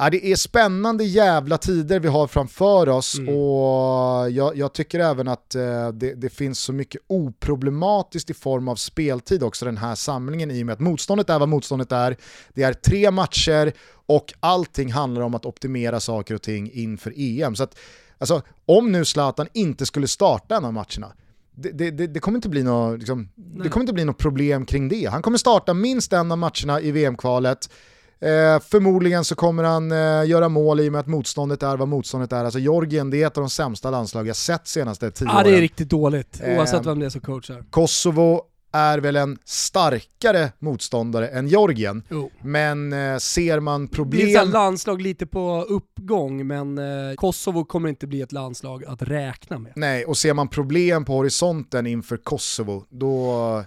S1: Ja, det är spännande jävla tider vi har framför oss mm. och jag, jag, tycker även att eh, det, det, finns så mycket oproblematiskt i form av speltid också den här samlingen i och med att motståndet är vad motståndet är. Det är tre matcher och allting handlar om att optimera saker och ting inför EM. Så att, alltså, om nu Zlatan inte skulle starta en av matcherna, det, det, det, kommer inte bli något, liksom, det kommer inte bli något problem kring det. Han kommer starta minst en av matcherna i VM-kvalet, Eh, förmodligen så kommer han eh, göra mål i och med att motståndet är vad motståndet är. Alltså Georgien, det är ett av de sämsta landslag jag sett senaste tio åren.
S2: Ja, det är riktigt dåligt, oavsett eh, vem det är som coachar.
S1: Kosovo är väl en starkare motståndare än Georgien. Jo. Men eh, ser man problem...
S2: Det är ett landslag lite på uppgång, men eh, Kosovo kommer inte bli ett landslag att räkna med.
S1: Nej, och ser man problem på horisonten inför Kosovo, då,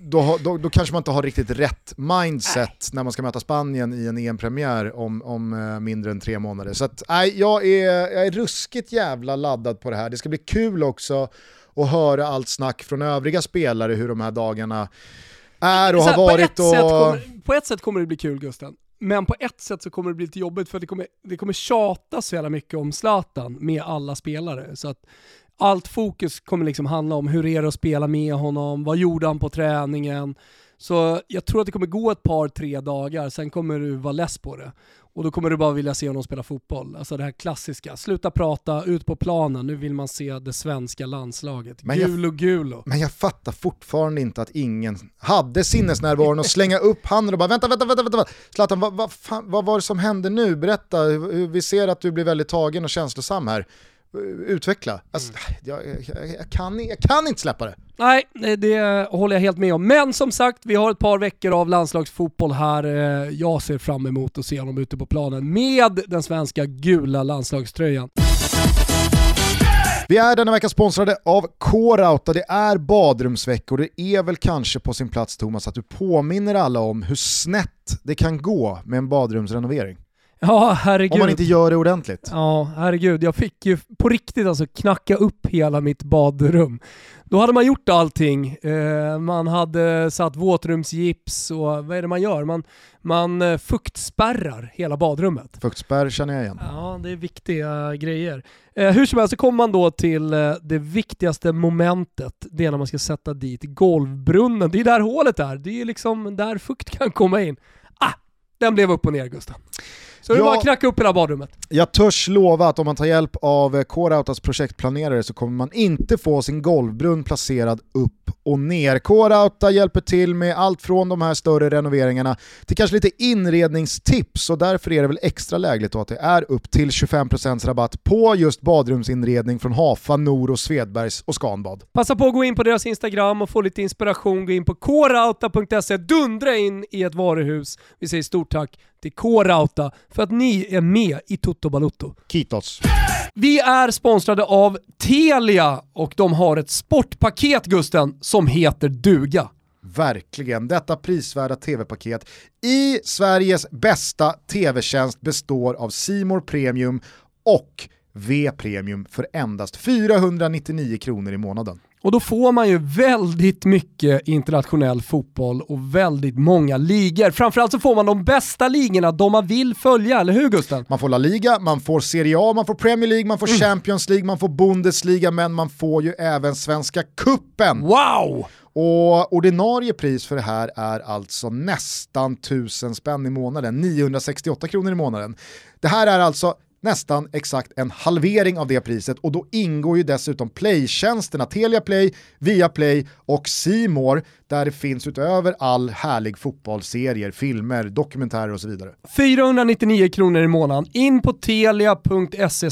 S1: då, då, då, kanske man inte har riktigt rätt mindset nej. när man ska möta Spanien i en EM-premiär om, om eh, mindre än tre månader. Så att, nej, jag, är, jag är ruskigt jävla laddad på det här. Det ska bli kul också och höra allt snack från övriga spelare hur de här dagarna är och har varit.
S2: På ett, och... kommer, på ett sätt kommer det bli kul Gusten, men på ett sätt så kommer det bli lite jobbigt för det kommer, det kommer tjatas så jävla mycket om Zlatan med alla spelare. Så att allt fokus kommer liksom handla om hur är det att spela med honom, vad gjorde han på träningen? Så jag tror att det kommer gå ett par, tre dagar, sen kommer du vara less på det. Och då kommer du bara vilja se honom spela fotboll. Alltså det här klassiska, sluta prata, ut på planen, nu vill man se det svenska landslaget. Men Gulo jag, gulo.
S1: Men jag fattar fortfarande inte att ingen hade sinnesnärvaron att slänga upp handen och bara vänta, vänta, vänta, vänta. Zlatan, vad, vad, fan, vad var det som hände nu? Berätta, vi ser att du blir väldigt tagen och känslosam här utveckla. Alltså, mm. jag, jag, jag, kan, jag kan inte släppa det.
S2: Nej, det håller jag helt med om. Men som sagt, vi har ett par veckor av landslagsfotboll här. Eh, jag ser fram emot att se honom ute på planen med den svenska gula landslagströjan.
S1: Vi är denna vecka sponsrade av och det är badrumsveckor. Det är väl kanske på sin plats Thomas att du påminner alla om hur snett det kan gå med en badrumsrenovering.
S2: Ja, herregud.
S1: Om man inte gör det ordentligt.
S2: Ja, herregud. Jag fick ju på riktigt alltså knacka upp hela mitt badrum. Då hade man gjort allting. Eh, man hade satt våtrumsgips och vad är det man gör? Man, man eh, fuktspärrar hela badrummet.
S1: Fuktspärr känner jag igen.
S2: Ja, det är viktiga grejer. Eh, hur som helst så kommer man då till det viktigaste momentet. Det är när man ska sätta dit golvbrunnen. Det är där hålet är. Det är liksom där fukt kan komma in. Ah, den blev upp och ner Gustav. Så det
S1: Ja.
S2: var att knacka upp hela badrummet.
S1: Jag törs lova att om man tar hjälp av eh, Core-Autas projektplanerare så kommer man inte få sin golvbrunn placerad upp och ner. Core-Outa hjälper till med allt från de här större renoveringarna till kanske lite inredningstips och därför är det väl extra lägligt då att det är upp till 25% rabatt på just badrumsinredning från Hafa, Nor och Svedbergs och Scanbad.
S2: Passa på att gå in på deras Instagram och få lite inspiration. Gå in på korauta.se, dundra in i ett varuhus. Vi säger stort tack till Korauta för att ni är med i Toto Balutto.
S1: Kitos.
S2: Vi är sponsrade av Telia och de har ett sportpaket Gusten som heter duga.
S1: Verkligen, detta prisvärda tv-paket i Sveriges bästa tv-tjänst består av Simor Premium och V-Premium för endast 499 kronor i månaden.
S2: Och då får man ju väldigt mycket internationell fotboll och väldigt många ligor. Framförallt så får man de bästa ligorna, de man vill följa, eller hur Gusten?
S1: Man får La Liga, man får Serie A, man får Premier League, man får Champions League, man får Bundesliga, men man får ju även Svenska Kuppen.
S2: Wow!
S1: Och ordinarie pris för det här är alltså nästan 1000 spänn i månaden, 968 kronor i månaden. Det här är alltså nästan exakt en halvering av det priset och då ingår ju dessutom play-tjänsterna Telia Play, Viaplay och Simor där det finns utöver all härlig fotbollsserier, filmer, dokumentärer och så vidare.
S2: 499 kronor i månaden. In på telia.se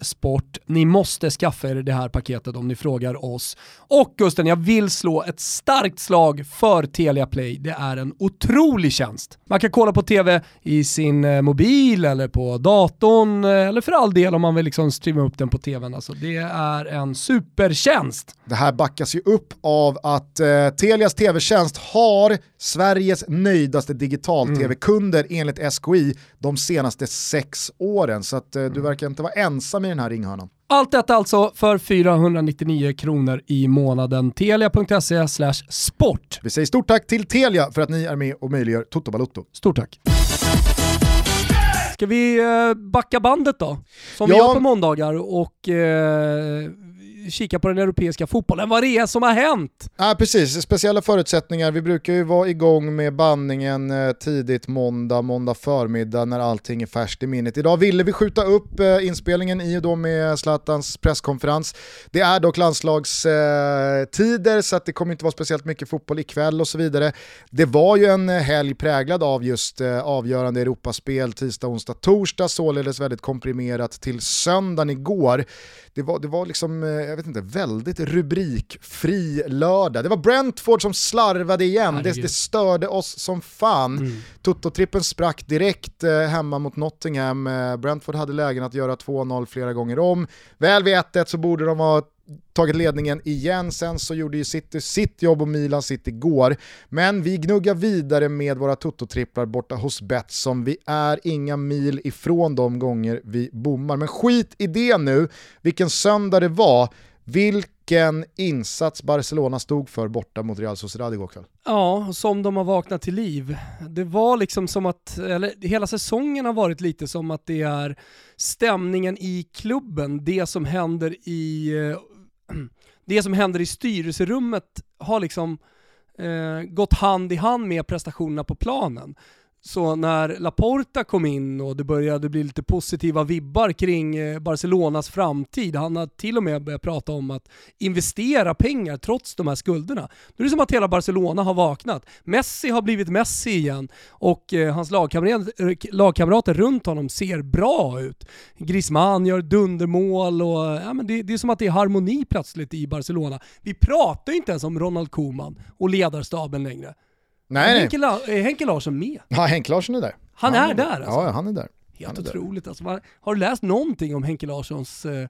S2: sport. Ni måste skaffa er det här paketet om ni frågar oss. Och Gusten, jag vill slå ett starkt slag för Telia Play. Det är en otrolig tjänst. Man kan kolla på tv i sin eh, mobil eller på datorn eh, eller för all del om man vill liksom streama upp den på tvn. Alltså, det är en supertjänst.
S1: Det här backas ju upp av att eh, Telias tv-tjänst har Sveriges nöjdaste digital-tv-kunder enligt SKI de senaste sex åren. Så att, eh, du verkar inte vara ensam i den här ringhörnan.
S2: Allt detta alltså för 499 kronor i månaden. Telia.se sport.
S1: Vi säger stort tack till Telia för att ni är med och möjliggör Toto Balutto.
S2: Stort tack. Ska vi eh, backa bandet då? Som vi
S1: Ja.
S2: gör på måndagar och eh, kika på den europeiska fotbollen. Vad det är som har hänt?
S1: Ja, precis, speciella förutsättningar. Vi brukar ju vara igång med bandningen eh, tidigt måndag, måndag förmiddag när allting är färskt i minnet. Idag ville vi skjuta upp eh, inspelningen i och då med Zlatans presskonferens. Det är dock landslagstider eh, så att det kommer inte vara speciellt mycket fotboll ikväll och så vidare. Det var ju en helg präglad av just avgörande Europaspel tisdag, onsdag, torsdag, således väldigt komprimerat till söndagen igår. Det var, det var liksom, eh, jag vet inte, väldigt rubrikfri lördag. Det var Brentford som slarvade igen, det, det störde oss som fan. Toto-trippen sprack direkt eh, hemma mot Nottingham. Eh, Brentford hade lägen att göra 2-0 flera gånger om. Väl vid 1-1 så borde de ha tagit ledningen igen, sen så gjorde ju City sitt jobb och Milan sitt igår. Men vi gnuggar vidare med våra tototripplar borta hos Betsson. Vi är inga mil ifrån de gånger vi bommar. Men skit i det nu, vilken söndag det var. Vilken insats Barcelona stod för borta mot Real Sociedad igår kväll.
S2: Ja, som de har vaknat till liv. Det var liksom som att, eller hela säsongen har varit lite som att det är stämningen i klubben, det som händer i, eh, det som händer i styrelserummet har liksom eh, gått hand i hand med prestationerna på planen. Så när Laporta kom in och det började bli lite positiva vibbar kring eh, Barcelonas framtid, han har till och med börjat prata om att investera pengar trots de här skulderna. Då är det som att hela Barcelona har vaknat. Messi har blivit Messi igen och eh, hans lagkamrater, eh, lagkamrater runt honom ser bra ut. Griezmann gör dundermål och ja, men det, det är som att det är harmoni plötsligt i Barcelona. Vi pratar ju inte ens om Ronald Koeman och ledarstaben längre.
S1: Nej, nej.
S2: Henke, La- är Henke Larsson med?
S1: Ja, Henk Larsson är där.
S2: Han är där alltså?
S1: Ja, han är där.
S2: Helt
S1: Han är där.
S2: otroligt alltså. Man- Har du läst någonting om Henke Larssons eh,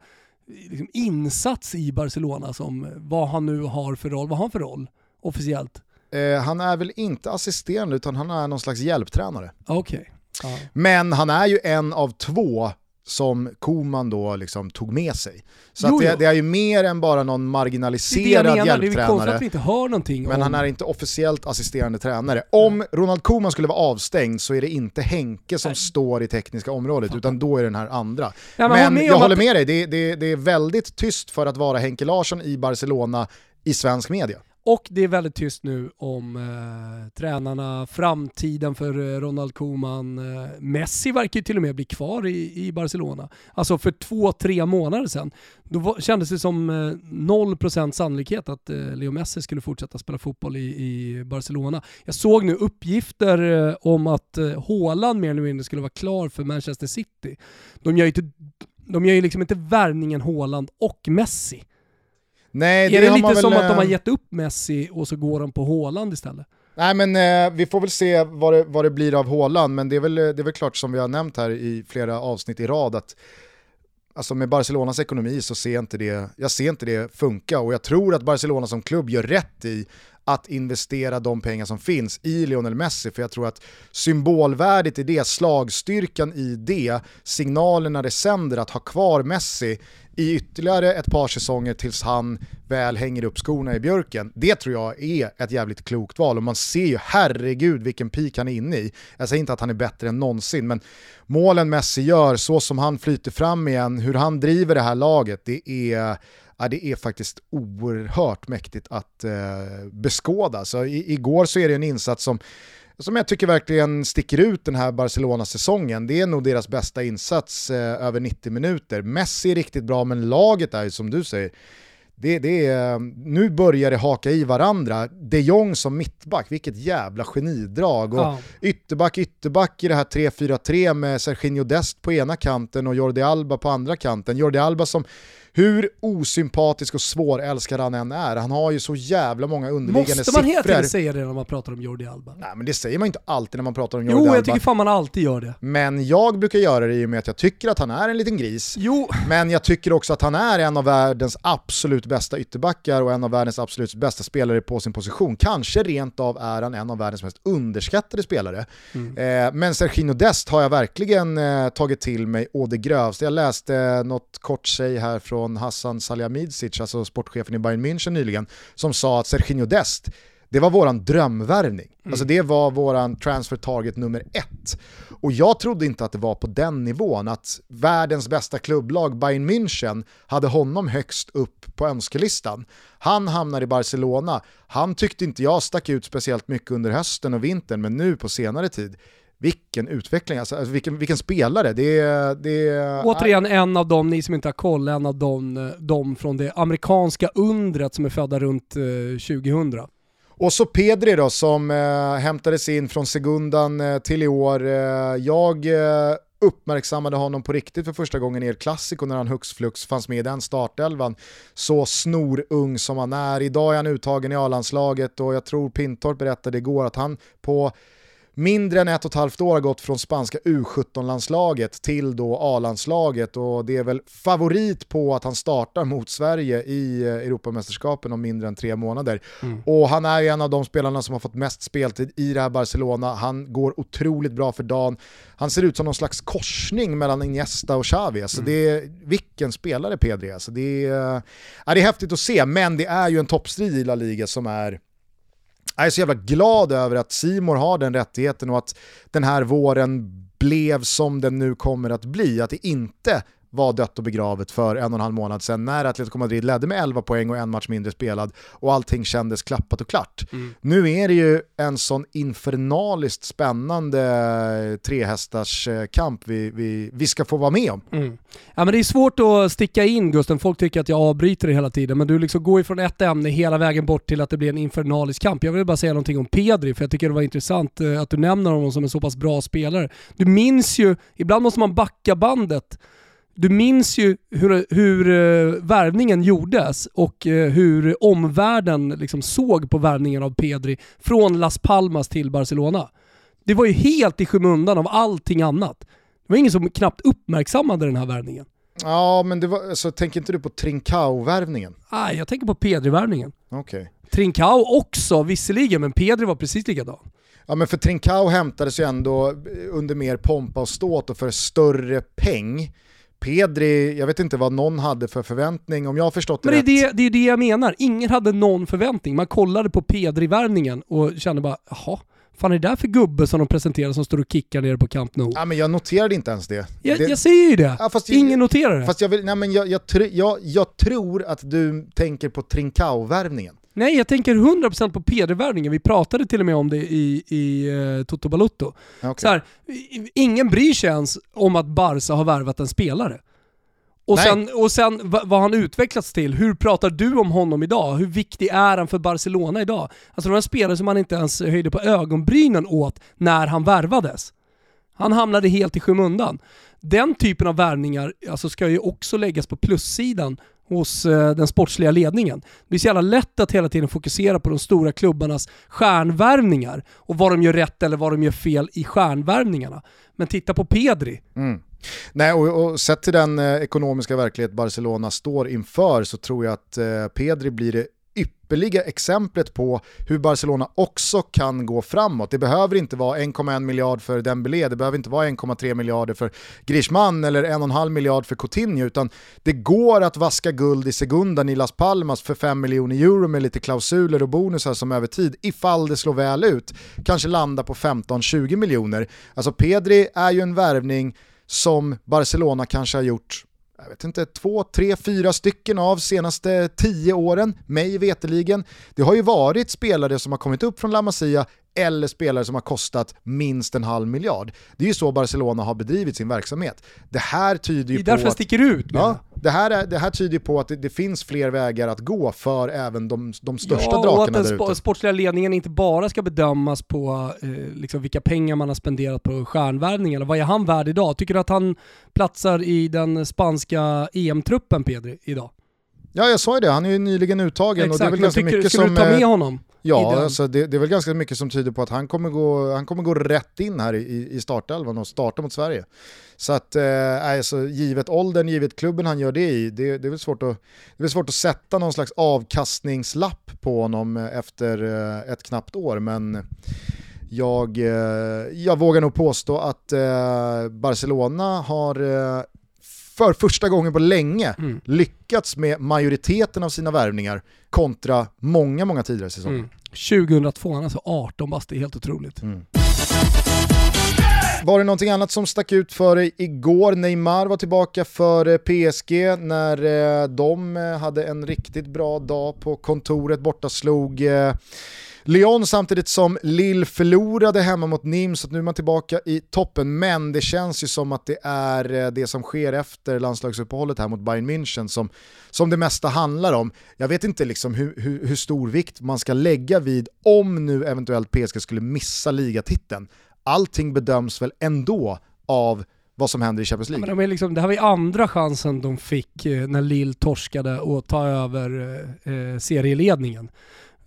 S2: liksom insats i Barcelona? Som, eh, vad han nu har för roll? Vad har han för roll officiellt?
S1: Eh, han är väl inte assisterande utan han är någon slags hjälptränare.
S2: Okej. Ja.
S1: Men han är ju en av två som Koman då liksom tog med sig. Så
S2: Jo,
S1: det, det är ju mer än bara någon
S2: Det är det
S1: marginaliserad
S2: menar, det är ju konstigt
S1: hjälptränare.
S2: att vi inte hör någonting
S1: Men
S2: om...
S1: han är inte officiellt assisterande tränare. Om Ronald Koeman skulle vara avstängd så är det inte Henke som står i tekniska området, utan då är det den här andra.
S2: men
S1: men
S2: med
S1: jag håller med dig, det, det, det är väldigt tyst för att vara Henke Larsson i Barcelona i svensk media.
S2: Och det är väldigt tyst nu om eh, tränarna, framtiden för eh, Ronald Koeman. Eh, Messi verkar ju till och med bli kvar i, i Barcelona. Alltså för två, tre månader sedan, då var, kändes det som eh, 0% sannolikhet att eh, Leo Messi skulle fortsätta spela fotboll i, i Barcelona. Jag såg nu uppgifter eh, om att eh, Haaland mer eller mindre skulle vara klar för Manchester City. De gör ju, inte, de gör ju liksom inte värvningen Haaland och Messi.
S1: Nej,
S2: är det
S1: man
S2: lite
S1: väl,
S2: som att de har
S1: eh,
S2: gett upp Messi och så går de på Haaland istället?
S1: Nej men eh, vi får väl se vad det, vad det blir av Haaland, men det är, väl, det är väl klart som vi har nämnt här i flera avsnitt i rad att alltså med Barcelonas ekonomi så ser jag inte det, jag ser inte det funka och jag tror att Barcelona som klubb gör rätt i att investera de pengar som finns i Lionel Messi, för jag tror att symbolvärdet i det, slagstyrkan i det, signalerna det sänder att ha kvar Messi i ytterligare ett par säsonger tills han väl hänger upp skorna i björken. Det tror jag är ett jävligt klokt val och man ser ju herregud vilken peak han är inne i. Jag säger inte att han är bättre än någonsin, men målen Messi gör, så som han flyter fram igen, hur han driver det här laget, det är, ja, det är faktiskt oerhört mäktigt att eh, beskåda. Så i, igår så är det en insats som som jag tycker verkligen sticker ut den här Barcelona-säsongen. Det är nog deras bästa insats eh, över 90 minuter. Messi är riktigt bra, men laget är ju som du säger, det, det är, nu börjar det haka i varandra. De Jong som mittback, vilket jävla genidrag. Och
S2: Ja.
S1: Ytterback, ytterback i det här 3-4-3 med Serginho Dest på ena kanten och Jordi Alba på andra kanten. Jordi Alba som, hur osympatisk och svårälskad han än är, han har ju så jävla många underliggande
S2: Måste man hela
S1: siffror.
S2: tiden säga det när man pratar om Jordi Alba?
S1: Nej men det säger man inte alltid när man pratar om Jordi
S2: Jo,
S1: Alba.
S2: jag tycker fan man alltid gör det.
S1: Men jag brukar göra det i och med att jag tycker att han är en liten gris.
S2: Jo,
S1: Men jag tycker också att han är en av världens absolut bästa ytterbackar och en av världens absolut bästa spelare på sin position. Kanske rent av är han en av världens mest underskattade spelare. Eh, men Serginho Dest har jag verkligen eh, tagit till mig å det grövsta. Jag läste eh, något kort säg här från Hassan Salihamidzic, alltså sportchefen i Bayern München nyligen, som sa att Serginho Dest det var våran drömvärvning. Alltså det var våran transfer target nummer ett. Och jag trodde inte att det var på den nivån, att världens bästa klubblag, Bayern München, hade honom högst upp på önskelistan. Han hamnar i Barcelona, han tyckte inte jag stack ut speciellt mycket under hösten och vintern, men nu på senare tid, vilken utveckling, alltså, alltså vilken, vilken spelare. Det, är- det, är-
S2: återigen en av dem, ni som inte har koll, en av dem, eh, de från det amerikanska undret som är födda runt eh, 2000.
S1: Och så Pedri då som eh, hämtades in från Segundan eh, till i år. Eh, jag eh, uppmärksammade honom på riktigt för första gången i El Clasico när han hux flux fanns med i den startelvan. Så snorung som han är. Idag är han uttagen i A-landslaget och jag tror Pintorp berättade igår att han på mindre än ett och ett halvt år har gått från spanska U17-landslaget till då A-landslaget och det är väl favorit på att han startar mot Sverige i eh, Europamästerskapen om mindre än tre månader. Och han är ju en av de spelarna som har fått mest speltid i det här Barcelona. Han går otroligt bra för dagen. Han ser ut som någon slags korsning mellan Iniesta och Xavi. Alltså det är, vilken spelare Pedri. Alltså det, är, ja, det är häftigt att se, men det är ju en toppstrid i La Liga som är jag är så jävla glad över att Simor har den rättigheten och att den här våren blev som den nu kommer att bli. Att det inte var dött och begravet för en och en halv månad sedan när Atletico Madrid ledde med 11 poäng och en match mindre spelad och allting kändes klappat och klart. Nu är det ju en sån infernaliskt spännande trehästars eh, kamp vi, vi, vi ska få vara med om.
S2: Mm. Ja, men det är svårt att sticka in Gusten, folk tycker att jag avbryter det hela tiden, men du liksom går från ett ämne hela vägen bort till att det blir en infernalisk kamp. Jag vill bara säga någonting om Pedri, för jag tycker det var intressant eh, att du nämner honom som en så pass bra spelare. Du minns ju, ibland måste man backa bandet, du minns ju hur, hur uh, värvningen gjordes och eh, hur omvärlden liksom såg på värvningen av Pedri från Las Palmas till Barcelona. Det var ju helt i skymundan av allting annat. Det var ingen som knappt uppmärksammade den här värvningen.
S1: Ja, men det var, alltså, tänker inte du på Trincao-värvningen?
S2: Nej, jag tänker på Pedri-värvningen.
S1: Okej.
S2: Trincao också visserligen, men Pedri var precis likadan.
S1: Ja men för Trincao hämtades ju ändå under mer pompa och ståt och för större peng. Pedri, jag vet inte vad någon hade för förväntning, om jag har förstått
S2: Men
S1: det
S2: det är
S1: rätt.
S2: det, det är det jag menar. Ingen hade någon förväntning. Man kollade på Pedri-värvningen och kände bara, jaha, fan är det där för gubbe som de presenterar som står och kickar nere på Camp Nou?
S1: Ja men jag noterade inte ens det.
S2: Jag,
S1: det
S2: jag säger ju det.
S1: Ja,
S2: Ingen noterar det.
S1: Fast jag, vill, nej, men jag, jag, jag, jag tror att du tänker på Trincao-värvningen.
S2: Nej, jag tänker 100% på Pedri-värvningen. Vi pratade till och med om det i, i uh, Toto Balutto.
S1: Okej.
S2: Så här, ingen bryr sig ens om att Barca har värvat en spelare. Och
S1: Nej.
S2: sen, och sen va- vad han utvecklats till, hur pratar du om honom idag? Hur viktig är han för Barcelona idag? Alltså var en spelare som man inte ens höjde på ögonbrynen åt när han värvades. Han hamnade helt i skymundan. Den typen av värvningar alltså, ska ju också läggas på plussidan hos eh, den sportsliga ledningen. Det blir så jävla lätt att hela tiden fokusera på de stora klubbarnas stjärnvärvningar och vad de gör rätt eller vad de gör fel i stjärnvärvningarna. Men titta på Pedri.
S1: Mm. Nej, och, och sett till den eh, ekonomiska verklighet Barcelona står inför så tror jag att eh, Pedri blir det ypperliga exemplet på hur Barcelona också kan gå framåt. Det behöver inte vara 1,1 miljard för Dembélé, det behöver inte vara 1,3 miljarder för Griezmann eller 1,5 miljard för Coutinho, utan det går att vaska guld i segundan i Las Palmas för 5 miljoner euro med lite klausuler och bonusar som över tid, ifall det slår väl ut, kanske landa på 15-20 miljoner. Alltså Pedri är ju en värvning som Barcelona kanske har gjort jag vet inte, två, tre, fyra stycken av senaste tio åren, mig veteligen. Det har ju varit spelare som har kommit upp från La Masia eller spelare som har kostat minst en halv miljard. Det är ju så Barcelona har bedrivit sin verksamhet. Det här tyder
S2: Det
S1: ju
S2: är
S1: på
S2: därför det
S1: att...
S2: sticker ut. menar jag.
S1: Ja, det här, är, det här tyder på att det, det finns fler vägar att gå för även de, de största
S2: ja, och
S1: drakarna
S2: att den
S1: ute.
S2: sportsliga ledningen inte bara ska bedömas på eh, liksom vilka pengar man har spenderat på stjärnvärvningar. Vad är han värd idag? Tycker du att han platsar i den spanska EM-truppen, Pedri, idag?
S1: Ja, jag sa ju det, han är ju nyligen uttagen och det är
S2: Exakt,
S1: väl ganska
S2: tycker,
S1: mycket
S2: skulle
S1: som...
S2: du ta med honom?
S1: Ja, alltså det, det är väl ganska mycket som tyder på att han kommer gå, han kommer gå rätt in här i, i startelvan och starta mot Sverige. Så att, eh, alltså, givet åldern, givet klubben han gör det i, det, det, är väl svårt att, det är svårt att sätta någon slags avkastningslapp på honom eh, efter eh, ett knappt år, men jag, eh, jag vågar nog påstå att eh, Barcelona har eh, för första gången på länge
S2: Mm.
S1: lyckats med majoriteten av sina värvningar kontra många, många tidigare säsonger.
S2: Mm. 2002, han alltså 18 bast, det är helt otroligt.
S1: Mm. Var det någonting annat som stack ut för dig igår? Neymar var tillbaka för eh, PSG när eh, de eh, hade en riktigt bra dag på kontoret, borta slog Lyon samtidigt som Lille förlorade hemma mot Nîmes så att nu är man tillbaka i toppen. Men det känns ju som att det är det som sker efter landslagsuppehållet här mot Bayern München som, som det mesta handlar om. Jag vet inte liksom hur, hur, hur stor vikt man ska lägga vid om nu eventuellt PSG skulle missa ligatiteln. Allting bedöms väl ändå av vad som händer i Champions
S2: Ja,
S1: League.
S2: men de är liksom, det här var ju andra chansen de fick eh, när Lill torskade och ta över eh, eh, serieledningen.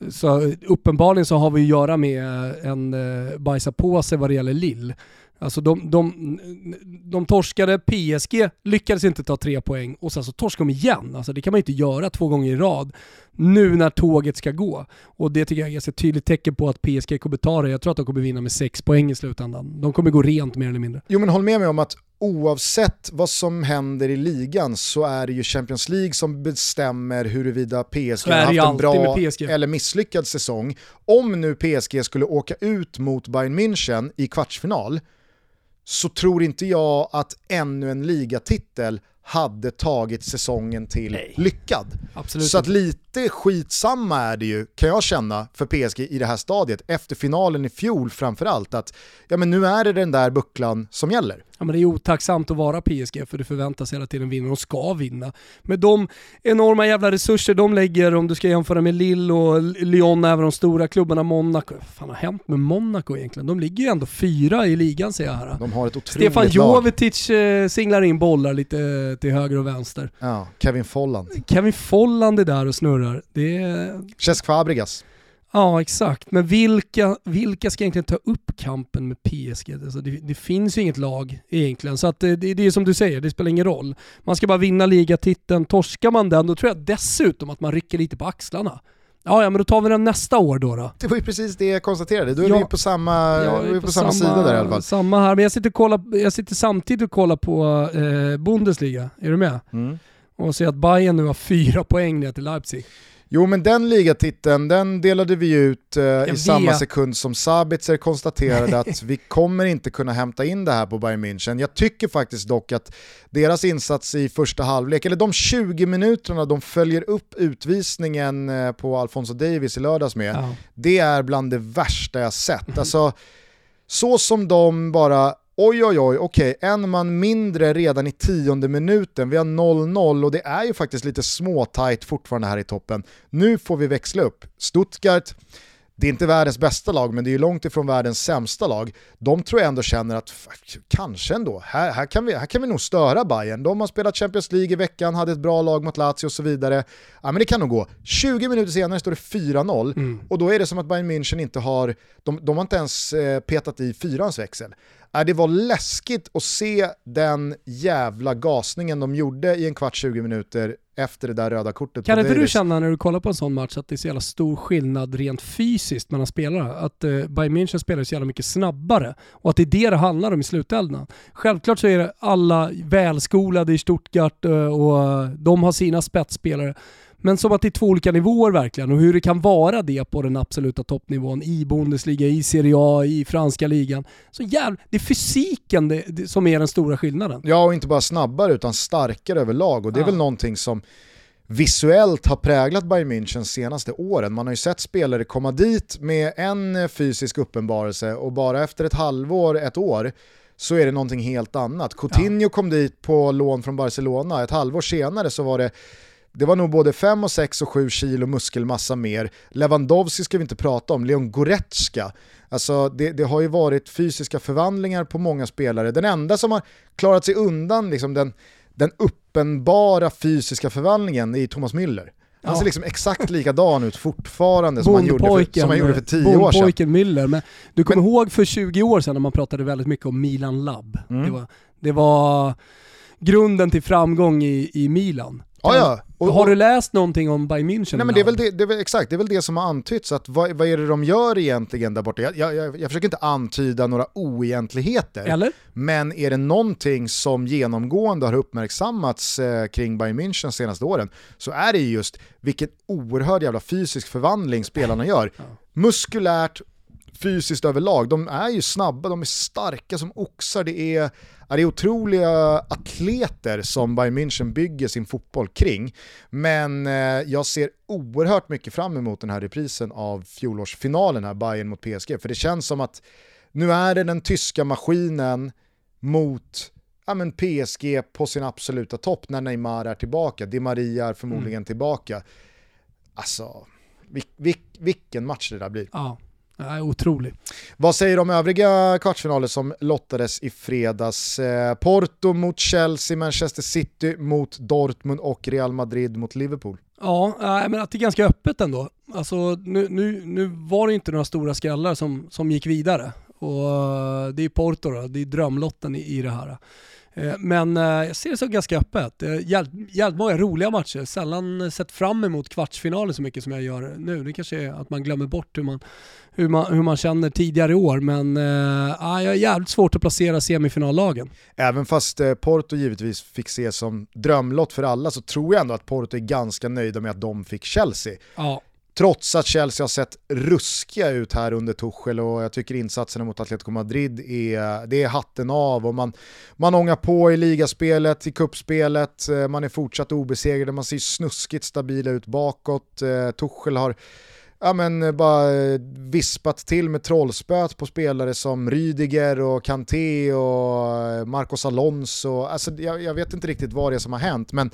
S2: Så eh, uppenbarligen så har vi att göra med en eh, bajsa på sig vad det gäller Lill. Alltså de, de, de torskade, PSG lyckades inte ta tre poäng och sen så torskade de igen. Alltså det kan man inte göra två gånger i rad nu när tåget ska gå. Och det tycker jag är ett ganska tydligt tecken på att PSG kommer ta det. Jag tror att de kommer vinna med sex poäng i slutändan. De kommer gå rent mer eller mindre.
S1: Jo men håll med mig om att oavsett vad som händer i ligan så är det ju Champions League som bestämmer huruvida PSG har haft en bra eller misslyckad säsong. Om nu PSG skulle åka ut mot Bayern München i kvartsfinal så tror inte jag att ännu en ligatitel hade tagit säsongen till
S2: Nej.
S1: lyckad.
S2: Absolut
S1: Så att lite skitsamma är det ju, kan jag känna, för PSG i det här stadiet, efter finalen i fjol framförallt, att ja, men nu är det den där bucklan som gäller.
S2: Ja, men det är otacksamt att vara PSG för det förväntas hela tiden vinna. De ska vinna. Med de enorma jävla resurser de lägger, om du ska jämföra med Lille och Lyon, även de stora klubbarna, Monaco. Vad fan har hänt med Monaco egentligen? De ligger ju ändå fyra i ligan ser jag här.
S1: De har ett otroligt
S2: Stefan. Jovetic eh, singlar in bollar lite till höger och vänster.
S1: Ja, Kevin Folland.
S2: Kevin Folland är där och snurrar. Det är...
S1: Cesc Fabregas.
S2: Ja, exakt. Men vilka, vilka ska egentligen ta upp kampen med PSG? Alltså det, det finns ju inget lag egentligen, så att det, det, det är som du säger, det spelar ingen roll. Man ska bara vinna ligatiteln. Torskar man den, då tror jag dessutom att man rycker lite på axlarna. Ja, ja, men då tar vi den nästa år då. då.
S1: Det var ju precis det jag konstaterade, då är
S2: Ja.
S1: vi på samma,
S2: Jag
S1: vi
S2: är
S1: på samma, sida där i alla fall.
S2: Samma här, men jag sitter, kollar, jag sitter samtidigt och kollar på eh, Bundesliga. Är du med?
S1: Mm.
S2: Och ser att Bayern nu har fyra poäng ner till Leipzig.
S1: Jo men den ligatiteln, den delade vi ut eh, i samma sekund som Sabitzer konstaterade att vi kommer inte kunna hämta in det här på Bayern München. Jag tycker faktiskt dock att deras insats i första halvlek, eller de 20 minuterna de följer upp utvisningen eh, på Alfonso Davis i lördags med,
S2: Ja.
S1: det är bland det värsta jag sett. Alltså, så som de bara, oj oj oj, okej, en man mindre redan i tionde minuten, vi har 0-0 och det är ju faktiskt lite småtajt fortfarande här i toppen. Nu får vi växla upp. Stuttgart, det är inte världens bästa lag, men det är ju långt ifrån världens sämsta lag. De tror jag ändå känner att kanske ändå, här, här, kan vi, här kan vi nog störa Bayern. De har spelat Champions League i veckan, hade ett bra lag mot Lazio och så vidare. Ja men det kan nog gå. 20 minuter senare står det 4-0 och då är det som att Bayern München inte har, de, de har inte ens eh, petat i fyrans växel. Ja, det var läskigt att se den jävla gasningen de gjorde i en kvart 20 minuter efter det där röda kortet
S2: Kan inte du känna när du kollar på en sån match att det är så jävla stor skillnad rent fysiskt mellan spelarna? Att eh, Bayern München spelar så jävla mycket snabbare och att det är det det handlar om i slutändan. Självklart så är det alla välskolade i Stuttgart eh, och de har sina spetsspelare. Men som att det är två olika nivåer verkligen och hur det kan vara det på den absoluta toppnivån i Bundesliga, i Serie A, i franska ligan. Så jävla, det är fysiken det, det, som är den stora skillnaden.
S1: Ja, och inte bara snabbare utan starkare överlag. Och det är
S2: Ja.
S1: väl någonting som visuellt har präglat Bayern München senaste åren. Man har ju sett spelare komma dit med en fysisk uppenbarelse och bara efter ett halvår, ett år, så är det någonting helt annat. Coutinho kom dit på lån från Barcelona, ett halvår senare så var det det var nog både 5, och 6 och 7 kilo muskelmassa mer. Lewandowski ska vi inte prata om, Leon Goretzka. Alltså det, det har ju varit fysiska förvandlingar på många spelare. Den enda som har klarat sig undan liksom den, den uppenbara fysiska förvandlingen är Thomas Müller. Han
S2: Ja.
S1: ser liksom exakt likadan ut fortfarande som han, gjorde för, som han gjorde för 10 år sedan.
S2: Bondpojken Müller. Men du kommer ihåg för 20 år sedan när man pratade väldigt mycket om Milan Lab.
S1: Mm.
S2: Det, var, det var grunden till framgång i, i Milan.
S1: Ja, ja. Och-
S2: har du läst någonting om Bayern München?
S1: Nej men det är väl det, det är väl, exakt, det är väl det som har antytts, att vad, vad är det de gör egentligen där borta? Jag, jag, jag, jag försöker inte antyda några oegentligheter,
S2: Eller?
S1: men är det någonting som genomgående har uppmärksammats eh, kring Bayern München senaste åren så är det ju just vilken oerhörd jävla fysisk förvandling spelarna gör. Muskulärt, fysiskt överlag. De är ju snabba, de är starka som oxar. Det är, ja, det är otroliga atleter som Bayern München bygger sin fotboll kring. Men eh, jag ser oerhört mycket fram emot den här reprisen av fjolårsfinalen här, Bayern mot PSG. För det känns som att nu är det den tyska maskinen mot ja, men PSG på sin absoluta topp när Neymar är tillbaka. Di Maria är förmodligen tillbaka. Alltså, vil, vil, vilken match det där blir.
S2: Ja, Nej, otrolig.
S1: Vad säger om övriga kvartsfinaler som lottades i fredags? Eh, Porto mot Chelsea, Manchester City mot Dortmund och Real Madrid mot Liverpool.
S2: Ja, nej, men att det är ganska öppet ändå. Alltså, nu, nu, nu var det inte några stora skrällar som, som gick vidare. Och eh, det är Porto då, det är drömlotten i, i det här. Eh, Men eh, jag ser det som ganska öppet. Eh, Jävligt, många roliga matcher. Sällan sett fram emot kvartsfinalen så mycket som jag gör nu. Det kanske är att man glömmer bort hur man, hur man, hur man känner tidigare år. Men ja, jag har jävligt svårt att placera semifinallagen.
S1: Även fast Porto givetvis fick se som drömlott för alla så tror jag ändå att Porto är ganska nöjda med att de fick Chelsea.
S2: Ja,
S1: Trots att Chelsea har sett ruskiga ut här under Tuchel och jag tycker insatserna mot Atletico Madrid är, det är hatten av och man, man ångar på i ligaspelet, i kuppspelet, eh, man är fortsatt obesegrade, man ser snuskigt stabila ut bakåt. Eh, Tuchel har ja, men, eh, bara vispat till med trollspöt på spelare som Rydiger och Kanté och Marcos Alonso. Alltså, jag, jag vet inte riktigt vad det är som har hänt men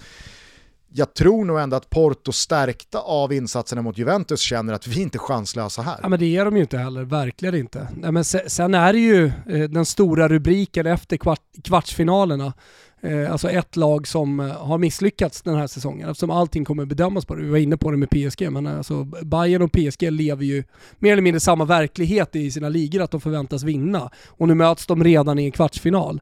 S1: jag tror nog ändå att Porto stärkta av insatserna mot Juventus känner att vi inte är chanslösa här.
S2: Ja men det är de ju inte heller, verkligen inte. Nej, men sen är det ju eh, den stora rubriken efter kvart, kvartsfinalerna. Eh, alltså ett lag som eh, har misslyckats den här säsongen eftersom allting kommer bedömas på det. Vi var inne på det med PSG men alltså Bayern och PSG lever ju mer eller mindre samma verklighet i sina ligor att de förväntas vinna. Och nu möts de redan i en kvartsfinal.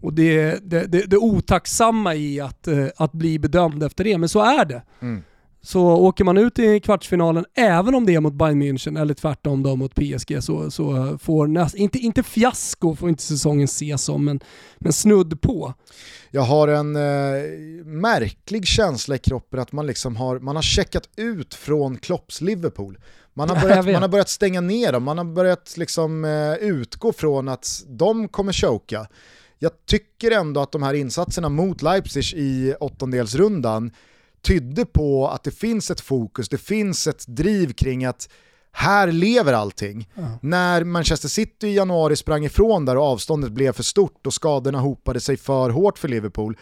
S2: Och det, det, det, det otacksamma i att, eh, att bli bedömd efter det, men så är det.
S1: Mm.
S2: så åker man ut i kvartsfinalen, även om det är mot Bayern München eller tvärtom då mot PSG, så, så får näst, inte, inte fiasko får inte säsongen ses som, men, men snudd på.
S1: Jag har en eh, märklig känsla i kroppen att man, liksom har, man har checkat ut från Klopps Liverpool. Man har, börjat, man har börjat stänga ner dem, man har börjat liksom, eh, utgå från att de kommer choka. Jag tycker ändå att de här insatserna mot Leipzig i åttondelsrundan tydde på att det finns ett fokus, det finns ett driv kring att här lever allting. Mm. När Manchester City i januari sprang ifrån där och avståndet blev för stort och skadorna hopade sig för hårt för Liverpool,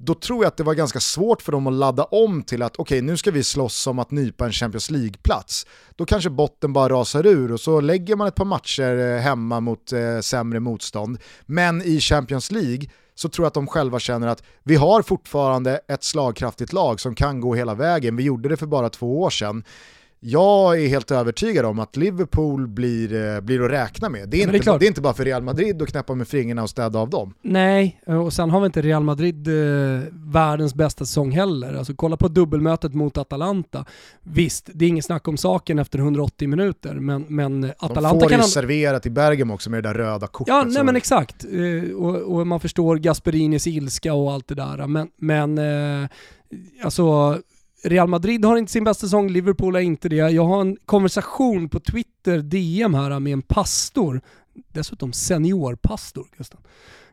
S1: då tror jag att det var ganska svårt för dem att ladda om till att okej, okay, nu ska vi slåss om att nypa en Champions League-plats. Då kanske botten bara rasar ur och så lägger man ett par matcher eh, hemma mot eh, sämre motstånd. Men i Champions League så tror jag att de själva känner att vi har fortfarande ett slagkraftigt lag som kan gå hela vägen. Vi gjorde det för bara två år sedan. Jag är helt övertygad om att Liverpool blir, eh, blir att räkna med. Det är, inte, det, det är inte bara för Real Madrid att knäppa med fingrarna och städa av dem.
S2: Nej, och sen har vi inte Real Madrid eh, världens bästa säsong heller. Alltså kolla på dubbelmötet mot Atalanta. Visst, det är inget snack om saken efter 180 minuter, men, men Atalanta kan... De
S1: får ju serverat i Bergamo också med det där röda kortet.
S2: Ja, nej men exakt. Eh, och, och, man förstår Gasperinis ilska och allt det där. Men, men eh, alltså Real Madrid har inte sin bästa säsong, Liverpool har inte det. Jag har en konversation på Twitter, DM här, med en pastor, dessutom seniorpastor, Gustav,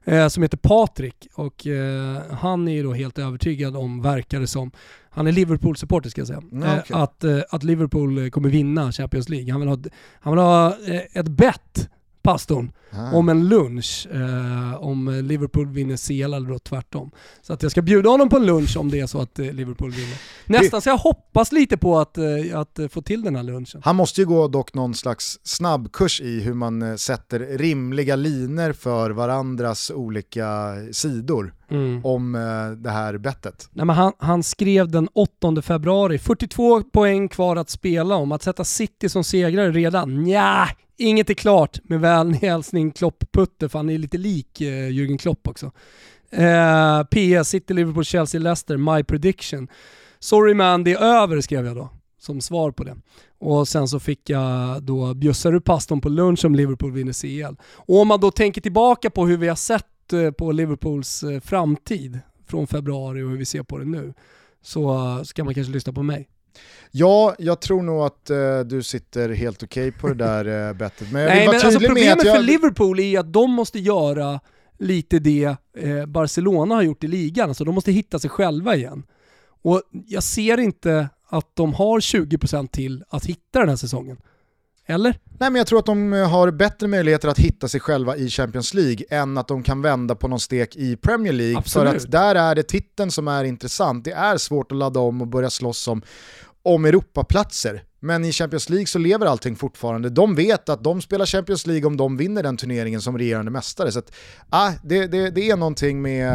S2: eh, som heter Patrik och eh, han är då helt övertygad om, verkar det som, han är Liverpool-supporter ska jag säga, mm, okay. eh, att, att Liverpool kommer vinna Champions League. Han vill ha, han vill ha ett bett pastorn ah. om en lunch eh, om Liverpool vinner CL eller då tvärtom. Så att jag ska bjuda honom på en lunch om det är så att eh, Liverpool vinner. Nästan så jag hoppas lite på att, eh, att få till den här lunchen.
S1: Han måste ju gå dock någon slags snabbkurs i hur man eh, sätter rimliga liner för varandras olika sidor. Mm. om eh, det här bettet.
S2: Nej, men han, han, skrev den 8 februari, 42 poäng kvar att spela om. Att sätta City som segrare redan? Nja, Inget är klart med vänlig hälsning Klopp-Putte, för han är lite lik eh, Jürgen Klopp också. Eh, PS, City, Liverpool, Chelsea, Leicester, My prediction. Sorry man, det är över skrev jag då som svar på det. Och sen så fick jag då, bjussar du pastorn på lunch om Liverpool vinner CL? Och om man då tänker tillbaka på hur vi har sett eh, på Liverpools eh, framtid från februari och hur vi ser på det nu, så eh, ska man kanske lyssna på mig.
S1: Ja, jag tror nog att uh, du sitter helt okej okay på det där uh, bettet.
S2: Men Nej, men alltså problemet jag... för Liverpool är att de måste göra lite det eh, Barcelona har gjort i ligan, alltså de måste hitta sig själva igen. Och jag ser inte att de har 20% till att hitta den här säsongen. Eller?
S1: Nej men jag tror att de eh, har bättre möjligheter att hitta sig själva i Champions League än att de kan vända på någon stek i Premier League. Absolut. För att där är det titeln som är intressant. Det är svårt att ladda om och börja slåss om om Europaplatser. Men i Champions League så lever allting fortfarande. De vet att de spelar Champions League om de vinner den turneringen som regerande mästare. Så att, ah, det, det, det är någonting med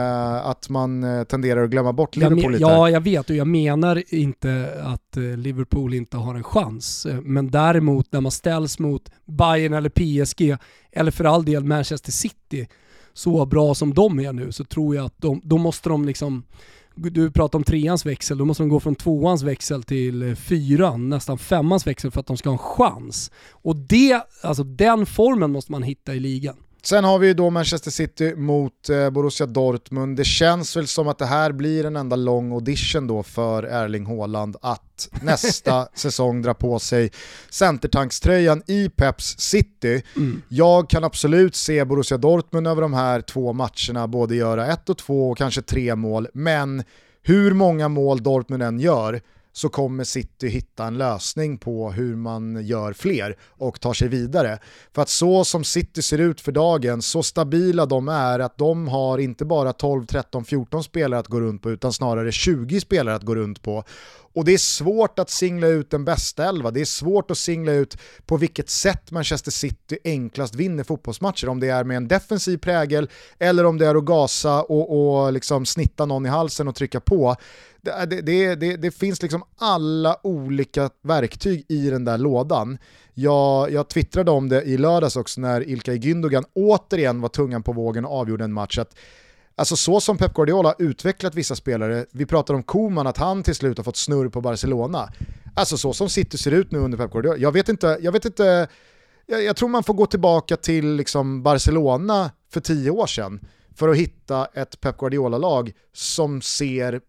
S1: att man eh, tenderar att glömma bort Liverpool lite.
S2: Ja, jag vet och jag menar inte att eh, Liverpool inte har en chans. Eh, men däremot när man ställs mot Bayern eller PSG, eller för all del Manchester City, så bra som de är nu, så tror jag att de, då måste de liksom du pratar om treans växel, då måste de gå från tvåans växel till eh, fyran, nästan femmans växel för att de ska ha en chans. Och det, alltså den formen måste man hitta i ligan.
S1: Sen har vi ju då Manchester City mot eh, Borussia Dortmund. Det känns väl som att det här blir en enda lång audition då för Erling Haaland att nästa säsong dra på sig centertankströjan i Peps City. Mm. Jag kan absolut se Borussia Dortmund över de här två matcherna både göra ett och två och kanske tre mål, men hur många mål Dortmund än gör så kommer City hitta en lösning på hur man gör fler och tar sig vidare. För att så som City ser ut för dagen, så stabila de är att de har inte bara 12, 13, 14 spelare att gå runt på utan snarare 20 spelare att gå runt på. Och det är svårt att singla ut den bästa elva, det är svårt att singla ut på vilket sätt Manchester City enklast vinner fotbollsmatcher. Om det är med en defensiv prägel eller om det är att gasa och, och liksom snitta någon i halsen och trycka på. Det, det, det, det, finns liksom alla olika verktyg i den där lådan. Jag, jag twittrade om det i lördags också när Ilkay Gündogan återigen var tungan på vågen och avgjorde en match. Att Alltså så som Pep Guardiola har utvecklat vissa spelare, vi pratar om Koman, att han till slut har fått snurr på Barcelona. Alltså så som City ser ut nu under Pep Guardiola. Jag vet inte, jag vet inte, jag, jag tror man får gå tillbaka till liksom Barcelona för tio år sedan för att hitta ett Pep Guardiola-lag som ser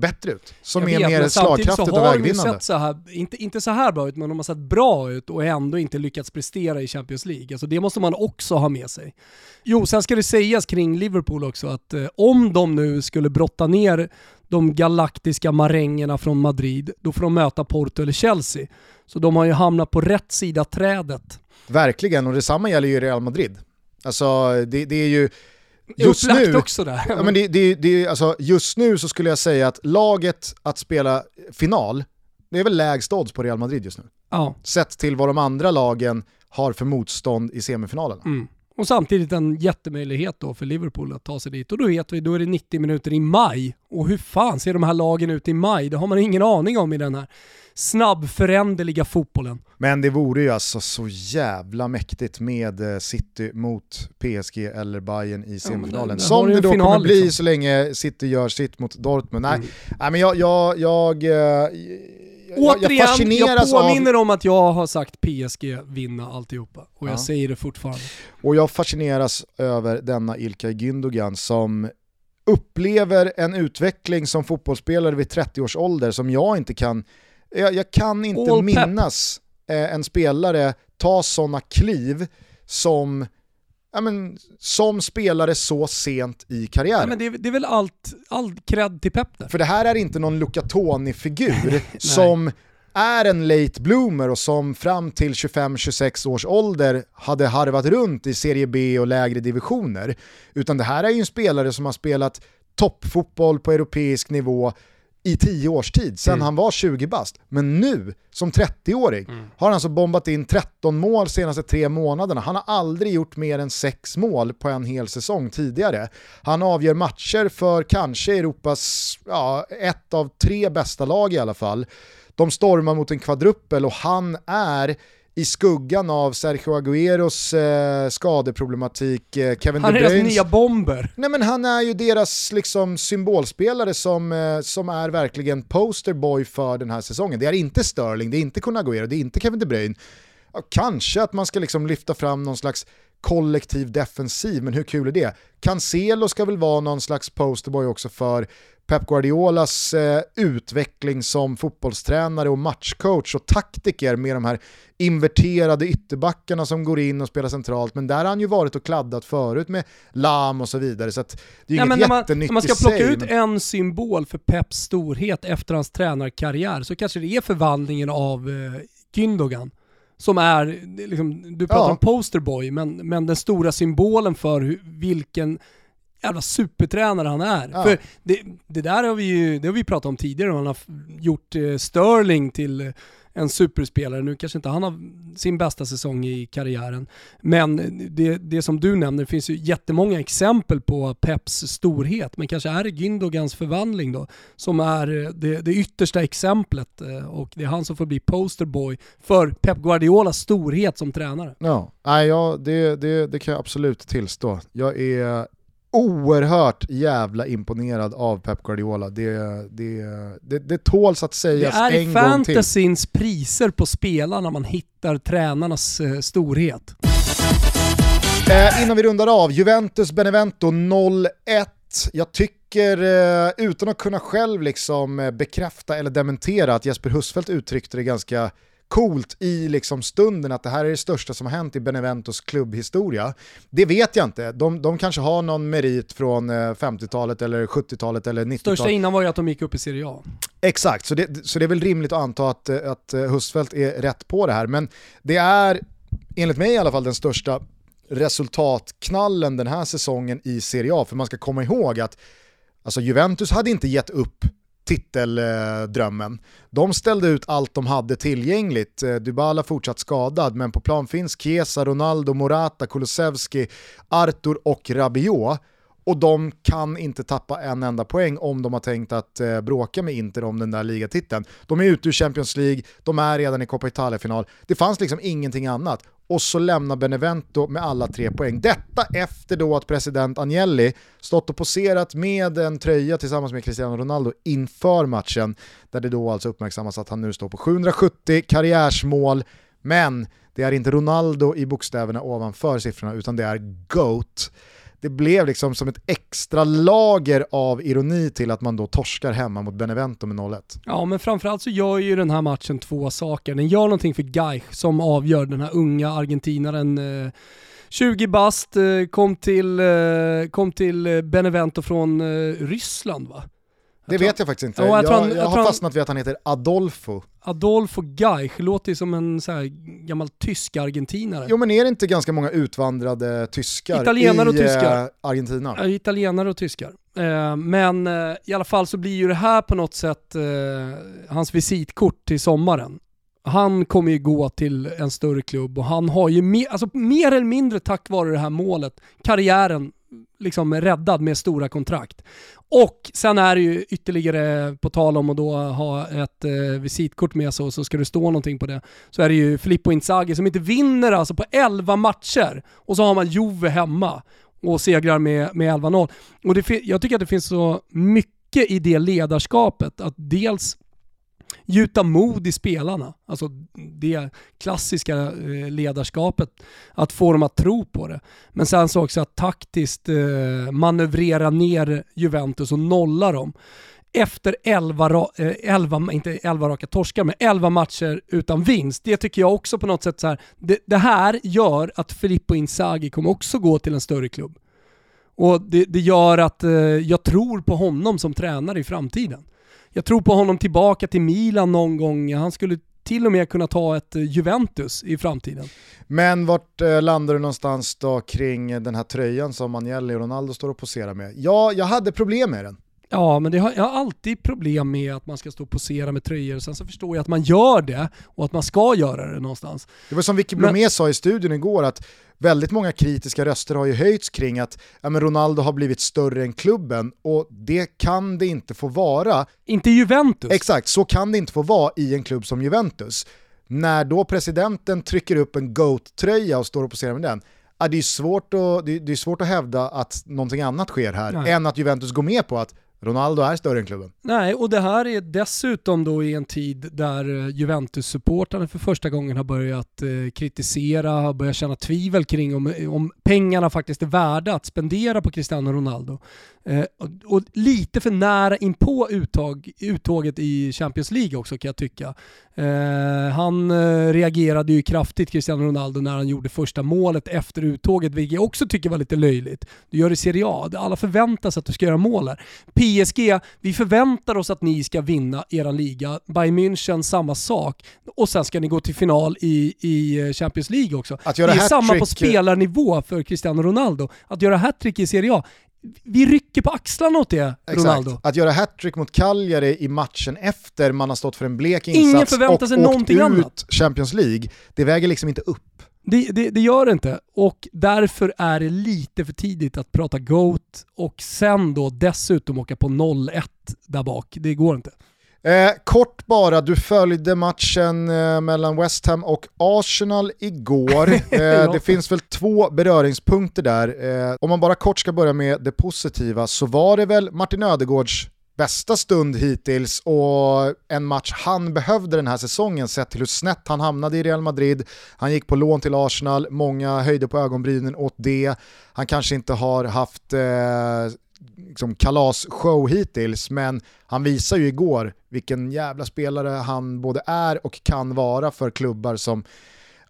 S1: bättre ut. Som
S2: Jag
S1: är
S2: vet,
S1: mer slagkraftigt
S2: så
S1: och vägvinnande.
S2: sett så här, inte, inte så här bra ut, men de har sett bra ut och ändå inte lyckats prestera i Champions League. Alltså det måste man också ha med sig. Jo, sen ska det sägas kring Liverpool också att eh, om de nu skulle brotta ner de galaktiska marängerna från Madrid, då får de möta Porto eller Chelsea. Så de har ju hamnat på rätt sida trädet.
S1: Verkligen, och detsamma gäller ju Real Madrid. Alltså det, det är ju... Just nu,
S2: också där.
S1: Ja, men det, det, det, alltså, just nu så skulle jag säga att laget att spela final, det är väl lägst odds på Real Madrid just nu.
S2: ja.
S1: Sett till vad de andra lagen har för motstånd i semifinalerna.
S2: Mm. Och samtidigt en jättemöjlighet då för Liverpool att ta sig dit. Och då vet vi, då är det 90 minuter i maj. Och hur fan ser de här lagen ut i maj? Det har man ingen aning om i den här snabbföränderliga fotbollen.
S1: Men det vore ju alltså så jävla mäktigt med eh, City mot PSG eller Bayern i semifinalen.
S2: har
S1: Som det då
S2: final,
S1: kommer bli
S2: liksom.
S1: så länge City gör sitt mot Dortmund. Nej,
S2: Mm.
S1: nej men jag, jag, jag, eh, jag, jag
S2: Återigen, jag,
S1: fascineras
S2: påminner
S1: av...
S2: om att jag har sagt PSG vinna alltihopa. Och jag
S1: Ja.
S2: säger det fortfarande.
S1: Och jag fascineras över denna Ilkay Gündogan som upplever en utveckling som fotbollsspelare vid 30 års ålder som jag inte kan, jag, jag kan inte
S2: All pep.
S1: minnas eh, en spelare ta sådana kliv som, ja, men, som spelare så sent i karriären.
S2: Ja, men det, är, det är väl allt, all cred till Pep där.
S1: För det här är inte någon Luca Toni-figur som är en late bloomer och som fram till 25-26 års ålder hade harvat runt i Serie B och lägre divisioner. Utan det här är ju en spelare som har spelat toppfotboll på europeisk nivå i 10 års tid, sedan
S2: Mm.
S1: han var 20 bast. Men nu, som 30-åring, har han alltså bombat in 13 mål senaste tre månaderna. Han har aldrig gjort mer än 6 mål på en hel säsong tidigare. Han avgör matcher för kanske Europas, ja, ett av tre bästa lag i alla fall. De stormar mot en kvadruppel och han är i skuggan av Sergio Agüeros eh, skadeproblematik, eh, Kevin
S2: Han
S1: De
S2: är deras nya bomber.
S1: Nej men han är ju deras liksom symbolspelare som, eh, som är verkligen posterboy för den här säsongen. Det är inte Sterling, det är inte Kun Agüero, det är inte Kevin De Bruyne. Ja, kanske att man ska liksom lyfta fram någon slags kollektiv defensiv, men hur kul är det? Cancelo ska väl vara någon slags posterboy också för Pep Guardiolas eh, utveckling som fotbollstränare och matchcoach och taktiker med de här inverterade ytterbackarna som går in och spelar centralt, men där har han ju varit och kladdat förut med Lam och så vidare, så att det är
S2: Nej,
S1: inget
S2: men när man,
S1: jättenytt
S2: när man ska
S1: i
S2: plocka
S1: sig.
S2: ut
S1: men-
S2: en symbol för Peps storhet efter hans tränarkarriär så kanske det är förvandlingen av eh, Gündogan. Som är, liksom, du pratar
S1: Ja.
S2: om posterboy, men, men den stora symbolen för hur, vilken jävla supertränare han är.
S1: Ja.
S2: För det, det där har vi ju det har vi pratat om tidigare, han har gjort eh, Sterling till en superspelare. Nu kanske inte han har sin bästa säsong i karriären, men det, det som du nämner, det finns ju jättemånga exempel på Peps storhet, men kanske är det Gündogans förvandling då, som är eh, det, det yttersta exemplet eh, och det är han som får bli posterboy för Pep Guardiolas storhet som tränare.
S1: Ja, nej, ja det, det, det kan jag absolut tillstå. Jag är oerhört jävla imponerad av Pep Guardiola. Det, det, det, det tåls att
S2: Det
S1: sägas
S2: är
S1: en gång till.
S2: fantasyns priser på spelarna man hittar tränarnas eh, storhet.
S1: Eh, innan vi rundar av, Juventus Benevento 0-1. Jag tycker, eh, utan att kunna själv liksom eh, bekräfta eller dementera, att Jesper Husfeldt uttryckte det ganska coolt i liksom stunden att det här är det största som har hänt i Beneventos klubbhistoria. Det vet jag inte. De, de kanske har någon merit från eh, 50-talet eller 70-talet eller 90-talet.
S2: Största innan var ju att de gick upp i Serie A.
S1: Exakt, så det, så det är väl rimligt att anta att, eh, att eh, Husfeldt är rätt på det här. Men det är, enligt mig i alla fall, den största resultatknallen den här säsongen i Serie A. För man ska komma ihåg att alltså Juventus hade inte gett upp titeldrömmen. De ställde ut allt de hade tillgängligt. Eh, Dybala fortsatt skadad, men på plan finns Chiesa, Ronaldo, Morata, Kulusevski, Artur och Rabiot och de kan inte tappa en enda poäng om de har tänkt att eh, bråka med Inter om den där ligatiteln. De är ute ur Champions League, de är redan i Coppa Italia-final. Det fanns liksom ingenting annat. Och så lämnar Benevento med alla tre poäng. Detta efter då att president Agnelli stått och poserat med en tröja tillsammans med Cristiano Ronaldo inför matchen, där det då alltså uppmärksammas att han nu står på 770 karriärsmål, men det är inte Ronaldo i bokstäverna ovanför siffrorna utan det är GOAT. Det blev liksom som ett extra lager av ironi till att man då torskar hemma mot Benevento med 0-1.
S2: Ja, men framförallt så gör ju den här matchen två saker. Den gör någonting för Gaich som avgör den här unga argentinaren eh, 20 bast, eh, kom till, eh, kom till Benevento från eh, Ryssland va?
S1: Det vet jag faktiskt inte.
S2: Ja, jag
S1: jag,
S2: tror han-
S1: jag,
S2: jag
S1: har
S2: tror
S1: fastnat vid att han heter Adolfo.
S2: Adolfo Gaich låter ju som en så här gammal tysk argentinare.
S1: Jo men är det inte ganska många utvandrade tyskar
S2: Italienare och
S1: i
S2: tyskar.
S1: eh, Argentina?
S2: Ja, Italienare och tyskar. Eh, men eh, i alla fall så blir ju det här på något sätt eh, hans visitkort till sommaren. Han kommer ju gå till en större klubb och han har ju mer, alltså mer eller mindre tack vare det här målet, karriären liksom räddad med stora kontrakt. Och sen är det ju ytterligare, på tal om att då ha ett eh, visitkort med sig och så ska det stå någonting på det, så är det ju Filippo Inzaghi som inte vinner alltså på 11 matcher och så har man Juve hemma och segrar med, med 11-0. Och det, jag tycker att det finns så mycket i det ledarskapet, att dels gjuta mod i spelarna, alltså det klassiska eh, ledarskapet, att få dem att tro på det. Men sen så också att taktiskt eh, manövrera ner Juventus och nolla dem. Efter 11, 11, eh, inte 11 raka torskar, men 11 matcher utan vinst. Det tycker jag också på något sätt så här, det, det här gör att Filippo Inzaghi kommer också gå till en större klubb. Och det, det gör att jag tror på honom som tränare i framtiden. Jag tror på honom tillbaka till Milan någon gång. Han skulle till och med kunna ta ett eh, Juventus i framtiden.
S1: Men vart eh, landar du någonstans då kring den här tröjan som Agnelli och Ronaldo står och poserar med? Ja, jag hade problem med den.
S2: Ja, men det har, jag har alltid problem med att man ska stå och posera med tröjor. Sen så förstår jag att man gör det och att man ska göra det någonstans.
S1: Det var som Vicky Blomé sa i studion igår att väldigt många kritiska röster har ju höjts kring att ja, men Ronaldo har blivit större än klubben och det kan det inte få vara.
S2: Inte Juventus.
S1: Exakt, så kan det inte få vara i en klubb som Juventus. När då presidenten trycker upp en GOAT-tröja och står och poserar med den, ja, det, är svårt att, det är svårt att hävda att någonting annat sker här
S2: Nej.
S1: än att Juventus går med på att Ronaldo är större än klubben.
S2: Nej, och det här är dessutom då i en tid där eh, Juventus-supportrarna för första gången har börjat eh, kritisera, har börjat känna tvivel kring om, eh, om pengarna faktiskt är värda att spendera på Cristiano Ronaldo. Eh, och, och lite för nära inpå uttag, uttåget i Champions League också kan jag tycka. Eh, han eh, reagerade ju kraftigt, Cristiano Ronaldo, när han gjorde första målet efter uttåget, vilket jag också tycker var lite löjligt. Du gör det i Serie A, alla förväntar sig att du ska göra mål här. PSG, vi förväntar oss att ni ska vinna era liga. Bayern München, samma sak. Och sen ska ni gå till final i, i eh, Champions League också.
S1: Att göra
S2: det är samma på spelarnivå för Cristiano Ronaldo. Att göra hattrick i Serie A, vi rycker på axlarna åt det, Ronaldo.
S1: Exakt. Att göra hattrick mot Cagliari i matchen efter man har stått för en blek
S2: Ingen
S1: insats
S2: förväntar
S1: och
S2: sig
S1: åkt
S2: någonting
S1: ut
S2: annat.
S1: Champions League, det väger liksom inte upp.
S2: Det, det, det gör det inte och därför är det lite för tidigt att prata GOAT och sen då dessutom åka på 0-1 där bak. Det går inte.
S1: Eh, kort bara, du följde matchen eh, mellan West Ham och Arsenal igår. Eh. Det finns väl två beröringspunkter där. Eh, om man bara kort ska börja med det positiva så var det väl Martin Ödegårds bästa stund hittills och en match han behövde den här säsongen sett till hur snett han hamnade i Real Madrid. Han gick på lån till Arsenal, många höjde på ögonbrynen åt det. Han kanske inte har haft eh, liksom kalasshow hittills, men han visar ju igår vilken jävla spelare han både är och kan vara för klubbar som,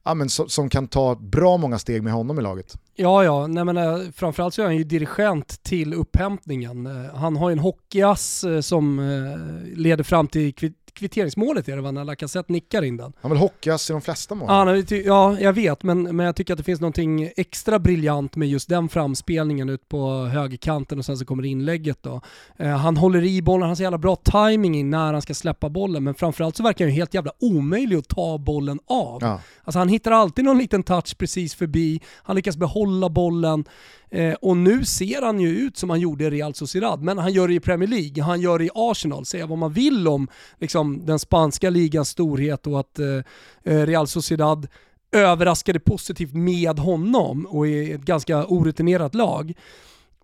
S1: ja, men, som, som kan ta bra många steg med honom i laget.
S2: Ja, ja, nej men eh, framförallt så är han ju dirigent till upphämtningen. Eh, han har ju en hockeyass eh, som leder fram till kvitt kvitteringsmålet är det va, när Lacazette nickar in den.
S1: Han vill hockeyass i de flesta mål.
S2: Ja, nej, ja, jag vet, men, men jag tycker att det finns någonting extra briljant med just den framspelningen ut på högerkanten och sen så kommer inlägget då. Eh, han håller i bollen, han har så jävla bra timing i när han ska släppa bollen, men framförallt så verkar han ju helt jävla omöjlig att ta bollen av.
S1: Ja.
S2: Alltså han hittar alltid någon liten touch precis förbi, han lyckas behålla bollen. Eh, och nu ser han ju ut som han gjorde i Real Sociedad, men han gör det i Premier League, han gör det i Arsenal. Säga vad man vill om liksom, den spanska ligans storhet och att eh, eh Real Sociedad överraskade positivt med honom och är ett ganska orutinerat lag.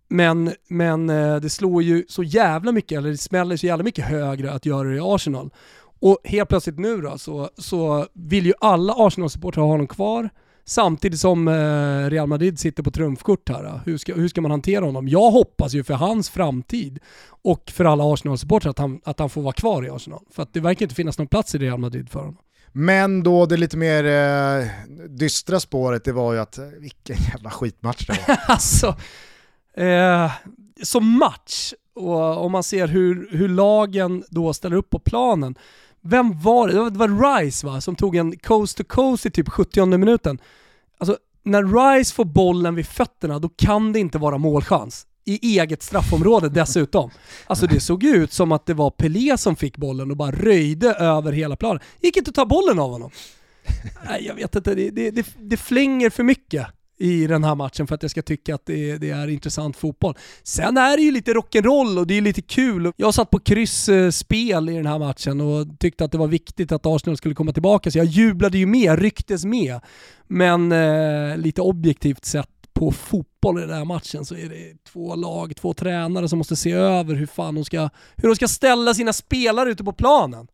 S2: Men, men eh, det slår ju så jävla mycket, eller det smäller så jävla mycket högre att göra det i Arsenal. Och helt plötsligt nu då så, så vill ju alla Arsenal-supportrar ha honom kvar. Samtidigt som eh, Real Madrid sitter på trumfkort här. Hur ska, hur ska man hantera honom? Jag hoppas ju för hans framtid och för alla Arsenal-supportrar att han, att han får vara kvar i Arsenal. För att det verkar inte finnas någon plats i Real Madrid för honom.
S1: Men då det lite mer eh, dystra spåret, det var ju att vilken jävla skitmatch det var.
S2: alltså, eh, som match, och om man ser hur, hur lagen då ställer upp på planen. Vem var det? Det var Rice va, som tog en coast to coast i typ 70 minuten. Alltså, när Rice får bollen vid fötterna, då kan det inte vara målchans. I eget straffområde dessutom. Alltså det såg ut som att det var Pelé som fick bollen och bara röjde över hela planen. Gick inte att ta bollen av honom. Nej, jag vet inte, det, det, det, det flänger för mycket i den här matchen för att jag ska tycka att det, det, är intressant fotboll. Sen är det ju lite rock'n'roll och det är lite kul. Jag satt på kryssspel i den här matchen och tyckte att det var viktigt att Arsenal skulle komma tillbaka, så jag jublade ju med, rycktes med. Men eh, lite objektivt sett på fotboll i den här matchen så är det två lag, två tränare som måste se över hur fan de ska, hur de ska ställa sina spelare ute på planen.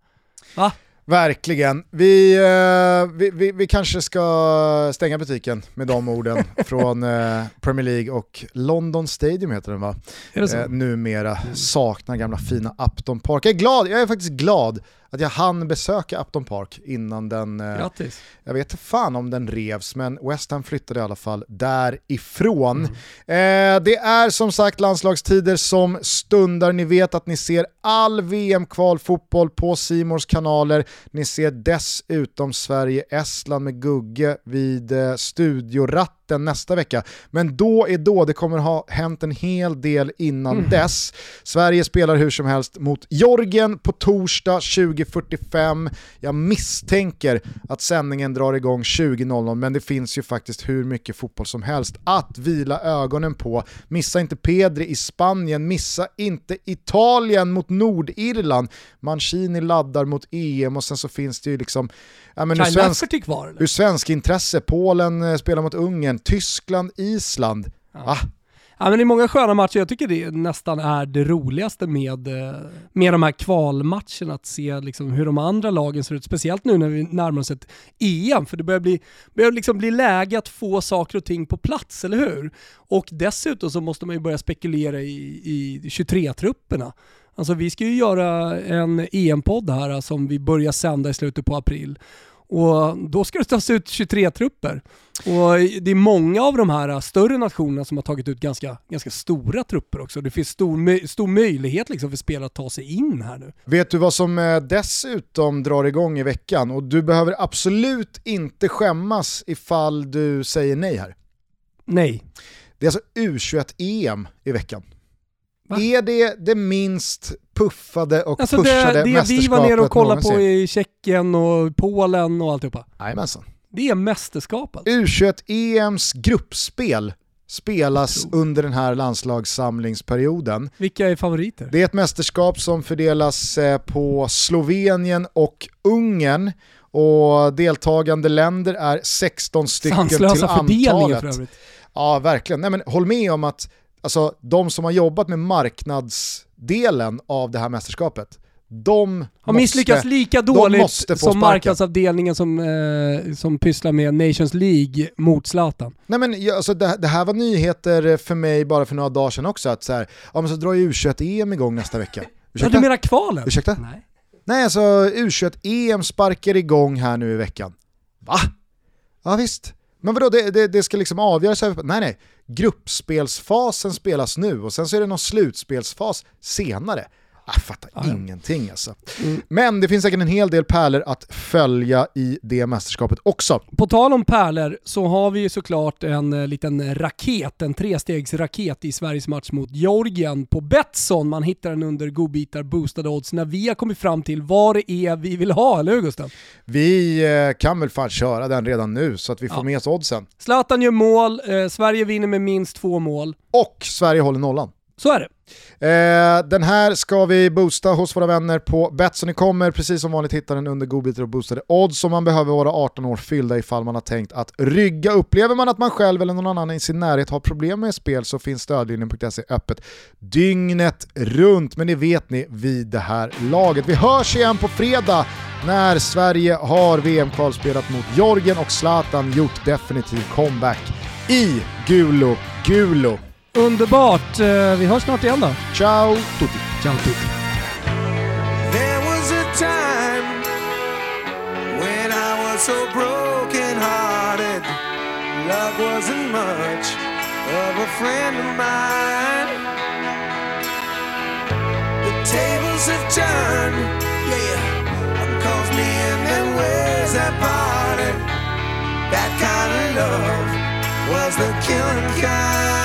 S2: Va?
S1: Verkligen. Vi, eh, vi, vi, vi, kanske ska stänga butiken med de orden från eh, Premier League och London Stadium heter den va?
S2: Är det så?
S1: Eh, numera saknar gamla fina Upton Park. Jag är glad, jag är faktiskt glad att jag hann besöka Upton Park innan den,
S2: eh, Grattis.
S1: jag vet inte fan om den revs, men West Ham flyttade i alla fall därifrån. Mm. Eh, det är som sagt landslagstider som stundar, ni vet att ni ser all VM-kvalfotboll på Simors kanaler, ni ser dessutom Sverige-Estland med Gugge vid eh, studioratt mitten nästa vecka. Men då är då, det kommer ha hänt en hel del innan mm. dess. Sverige spelar hur som helst mot Jorgen på torsdag 20.45. Jag misstänker att sändningen drar igång 20.00 men det finns ju faktiskt hur mycket fotboll som helst att vila ögonen på. Missa inte Pedri i Spanien, missa inte Italien mot Nordirland. Mancini laddar mot EM och sen så finns det ju liksom ja, men ur, svensk, kvar, ur svensk intresse, Polen eh, spelar mot Ungern, Tyskland, Island. Ja. Ah.
S2: Ja, men det är många sköna matcher. Jag tycker det nästan är det roligaste med, eh, med de här kvalmatcherna, att se liksom hur de andra lagen ser ut. Speciellt nu när vi närmar oss ett EM, för det börjar bli, börjar liksom bli läge att få saker och ting på plats, eller hur? Och dessutom så måste man ju börja spekulera i, i 23-trupperna. Alltså vi ska ju göra en EM-podd här som vi börjar sända i slutet på april. Och då ska det tas ut 23 trupper. Och det är många av de här större nationerna som har tagit ut ganska, ganska stora trupper också. Det finns stor, stor möjlighet liksom för spelare att ta sig in här nu.
S1: Vet du vad som eh, dessutom drar igång i veckan? Och du behöver absolut inte skämmas ifall du säger nej här.
S2: Nej.
S1: Det är alltså U21-EM i veckan. Va? Är det det minst puffade och alltså pushade det, det mästerskapet
S2: vi var nere och kollade på i Tjeckien och Polen och alltihopa?
S1: Jajamensan.
S2: Det är mästerskapet.
S1: U21-EMs gruppspel spelas under den här landslagssamlingsperioden.
S2: Vilka är favoriter?
S1: Det är ett mästerskap som fördelas eh, på Slovenien och Ungern och deltagande länder är 16 stycken
S2: Sanslösa
S1: till
S2: antalet. för övrigt.
S1: Ja, verkligen. Nej, men håll med om att alltså, de som har jobbat med marknadsdelen av det här mästerskapet, de
S2: har misslyckats lika dåligt som marknadsavdelningen som, eh, som pysslar med Nations League mot Zlatan.
S1: Nej men alltså, det, det, här var nyheter för mig bara för några dagar sedan också, att så här, ja men så drar ju U21-EM igång nästa vecka.
S2: Ursäkta? Ja, du menar kvalen?
S1: Ursäkta?
S2: Nej.
S1: Nej alltså U21-EM sparkar igång här nu i veckan. Va? Ja visst. Men vadå, det, det, det ska liksom avgöras? Nej nej, gruppspelsfasen spelas nu och sen så är det någon slutspelsfas senare. Jag fattar ah, ingenting alltså. Mm. Men det finns säkert en hel del pärlor att följa i det mästerskapet också.
S2: På tal om pärlor så har vi ju såklart en eh, liten raket, en trestegsraket i Sveriges match mot Georgien på Betsson. Man hittar den under godbitar boostade odds när vi har kommit fram till vad det är vi vill ha, eller hur Gustav?
S1: Vi eh, kan väl fan köra den redan nu så att vi får ja. med oss oddsen.
S2: Zlatan gör mål, eh, Sverige vinner med minst två mål.
S1: Och Sverige håller nollan.
S2: Så är det.
S1: Eh, den här ska vi boosta hos våra vänner på Betsson. Ni kommer precis som vanligt hitta den under godbitar och boostade odds som man behöver vara 18 år fyllda ifall man har tänkt att rygga. Upplever man att man själv eller någon annan i sin närhet har problem med spel så finns stödlinjen.se öppet dygnet runt. Men det vet ni vid det här laget. Vi hörs igen på fredag när Sverige har VM-kvalspelat mot Jorgen och Zlatan gjort definitiv comeback i Gulo Gulo.
S2: Underbart. Eh, vi hörs snart igen då.
S1: Ciao tutti.
S2: Ciao tutti. There was a time when I was so broken hearted. Love wasn't much of a friend of mine. The tables have turned. That kind of love was the killing kind.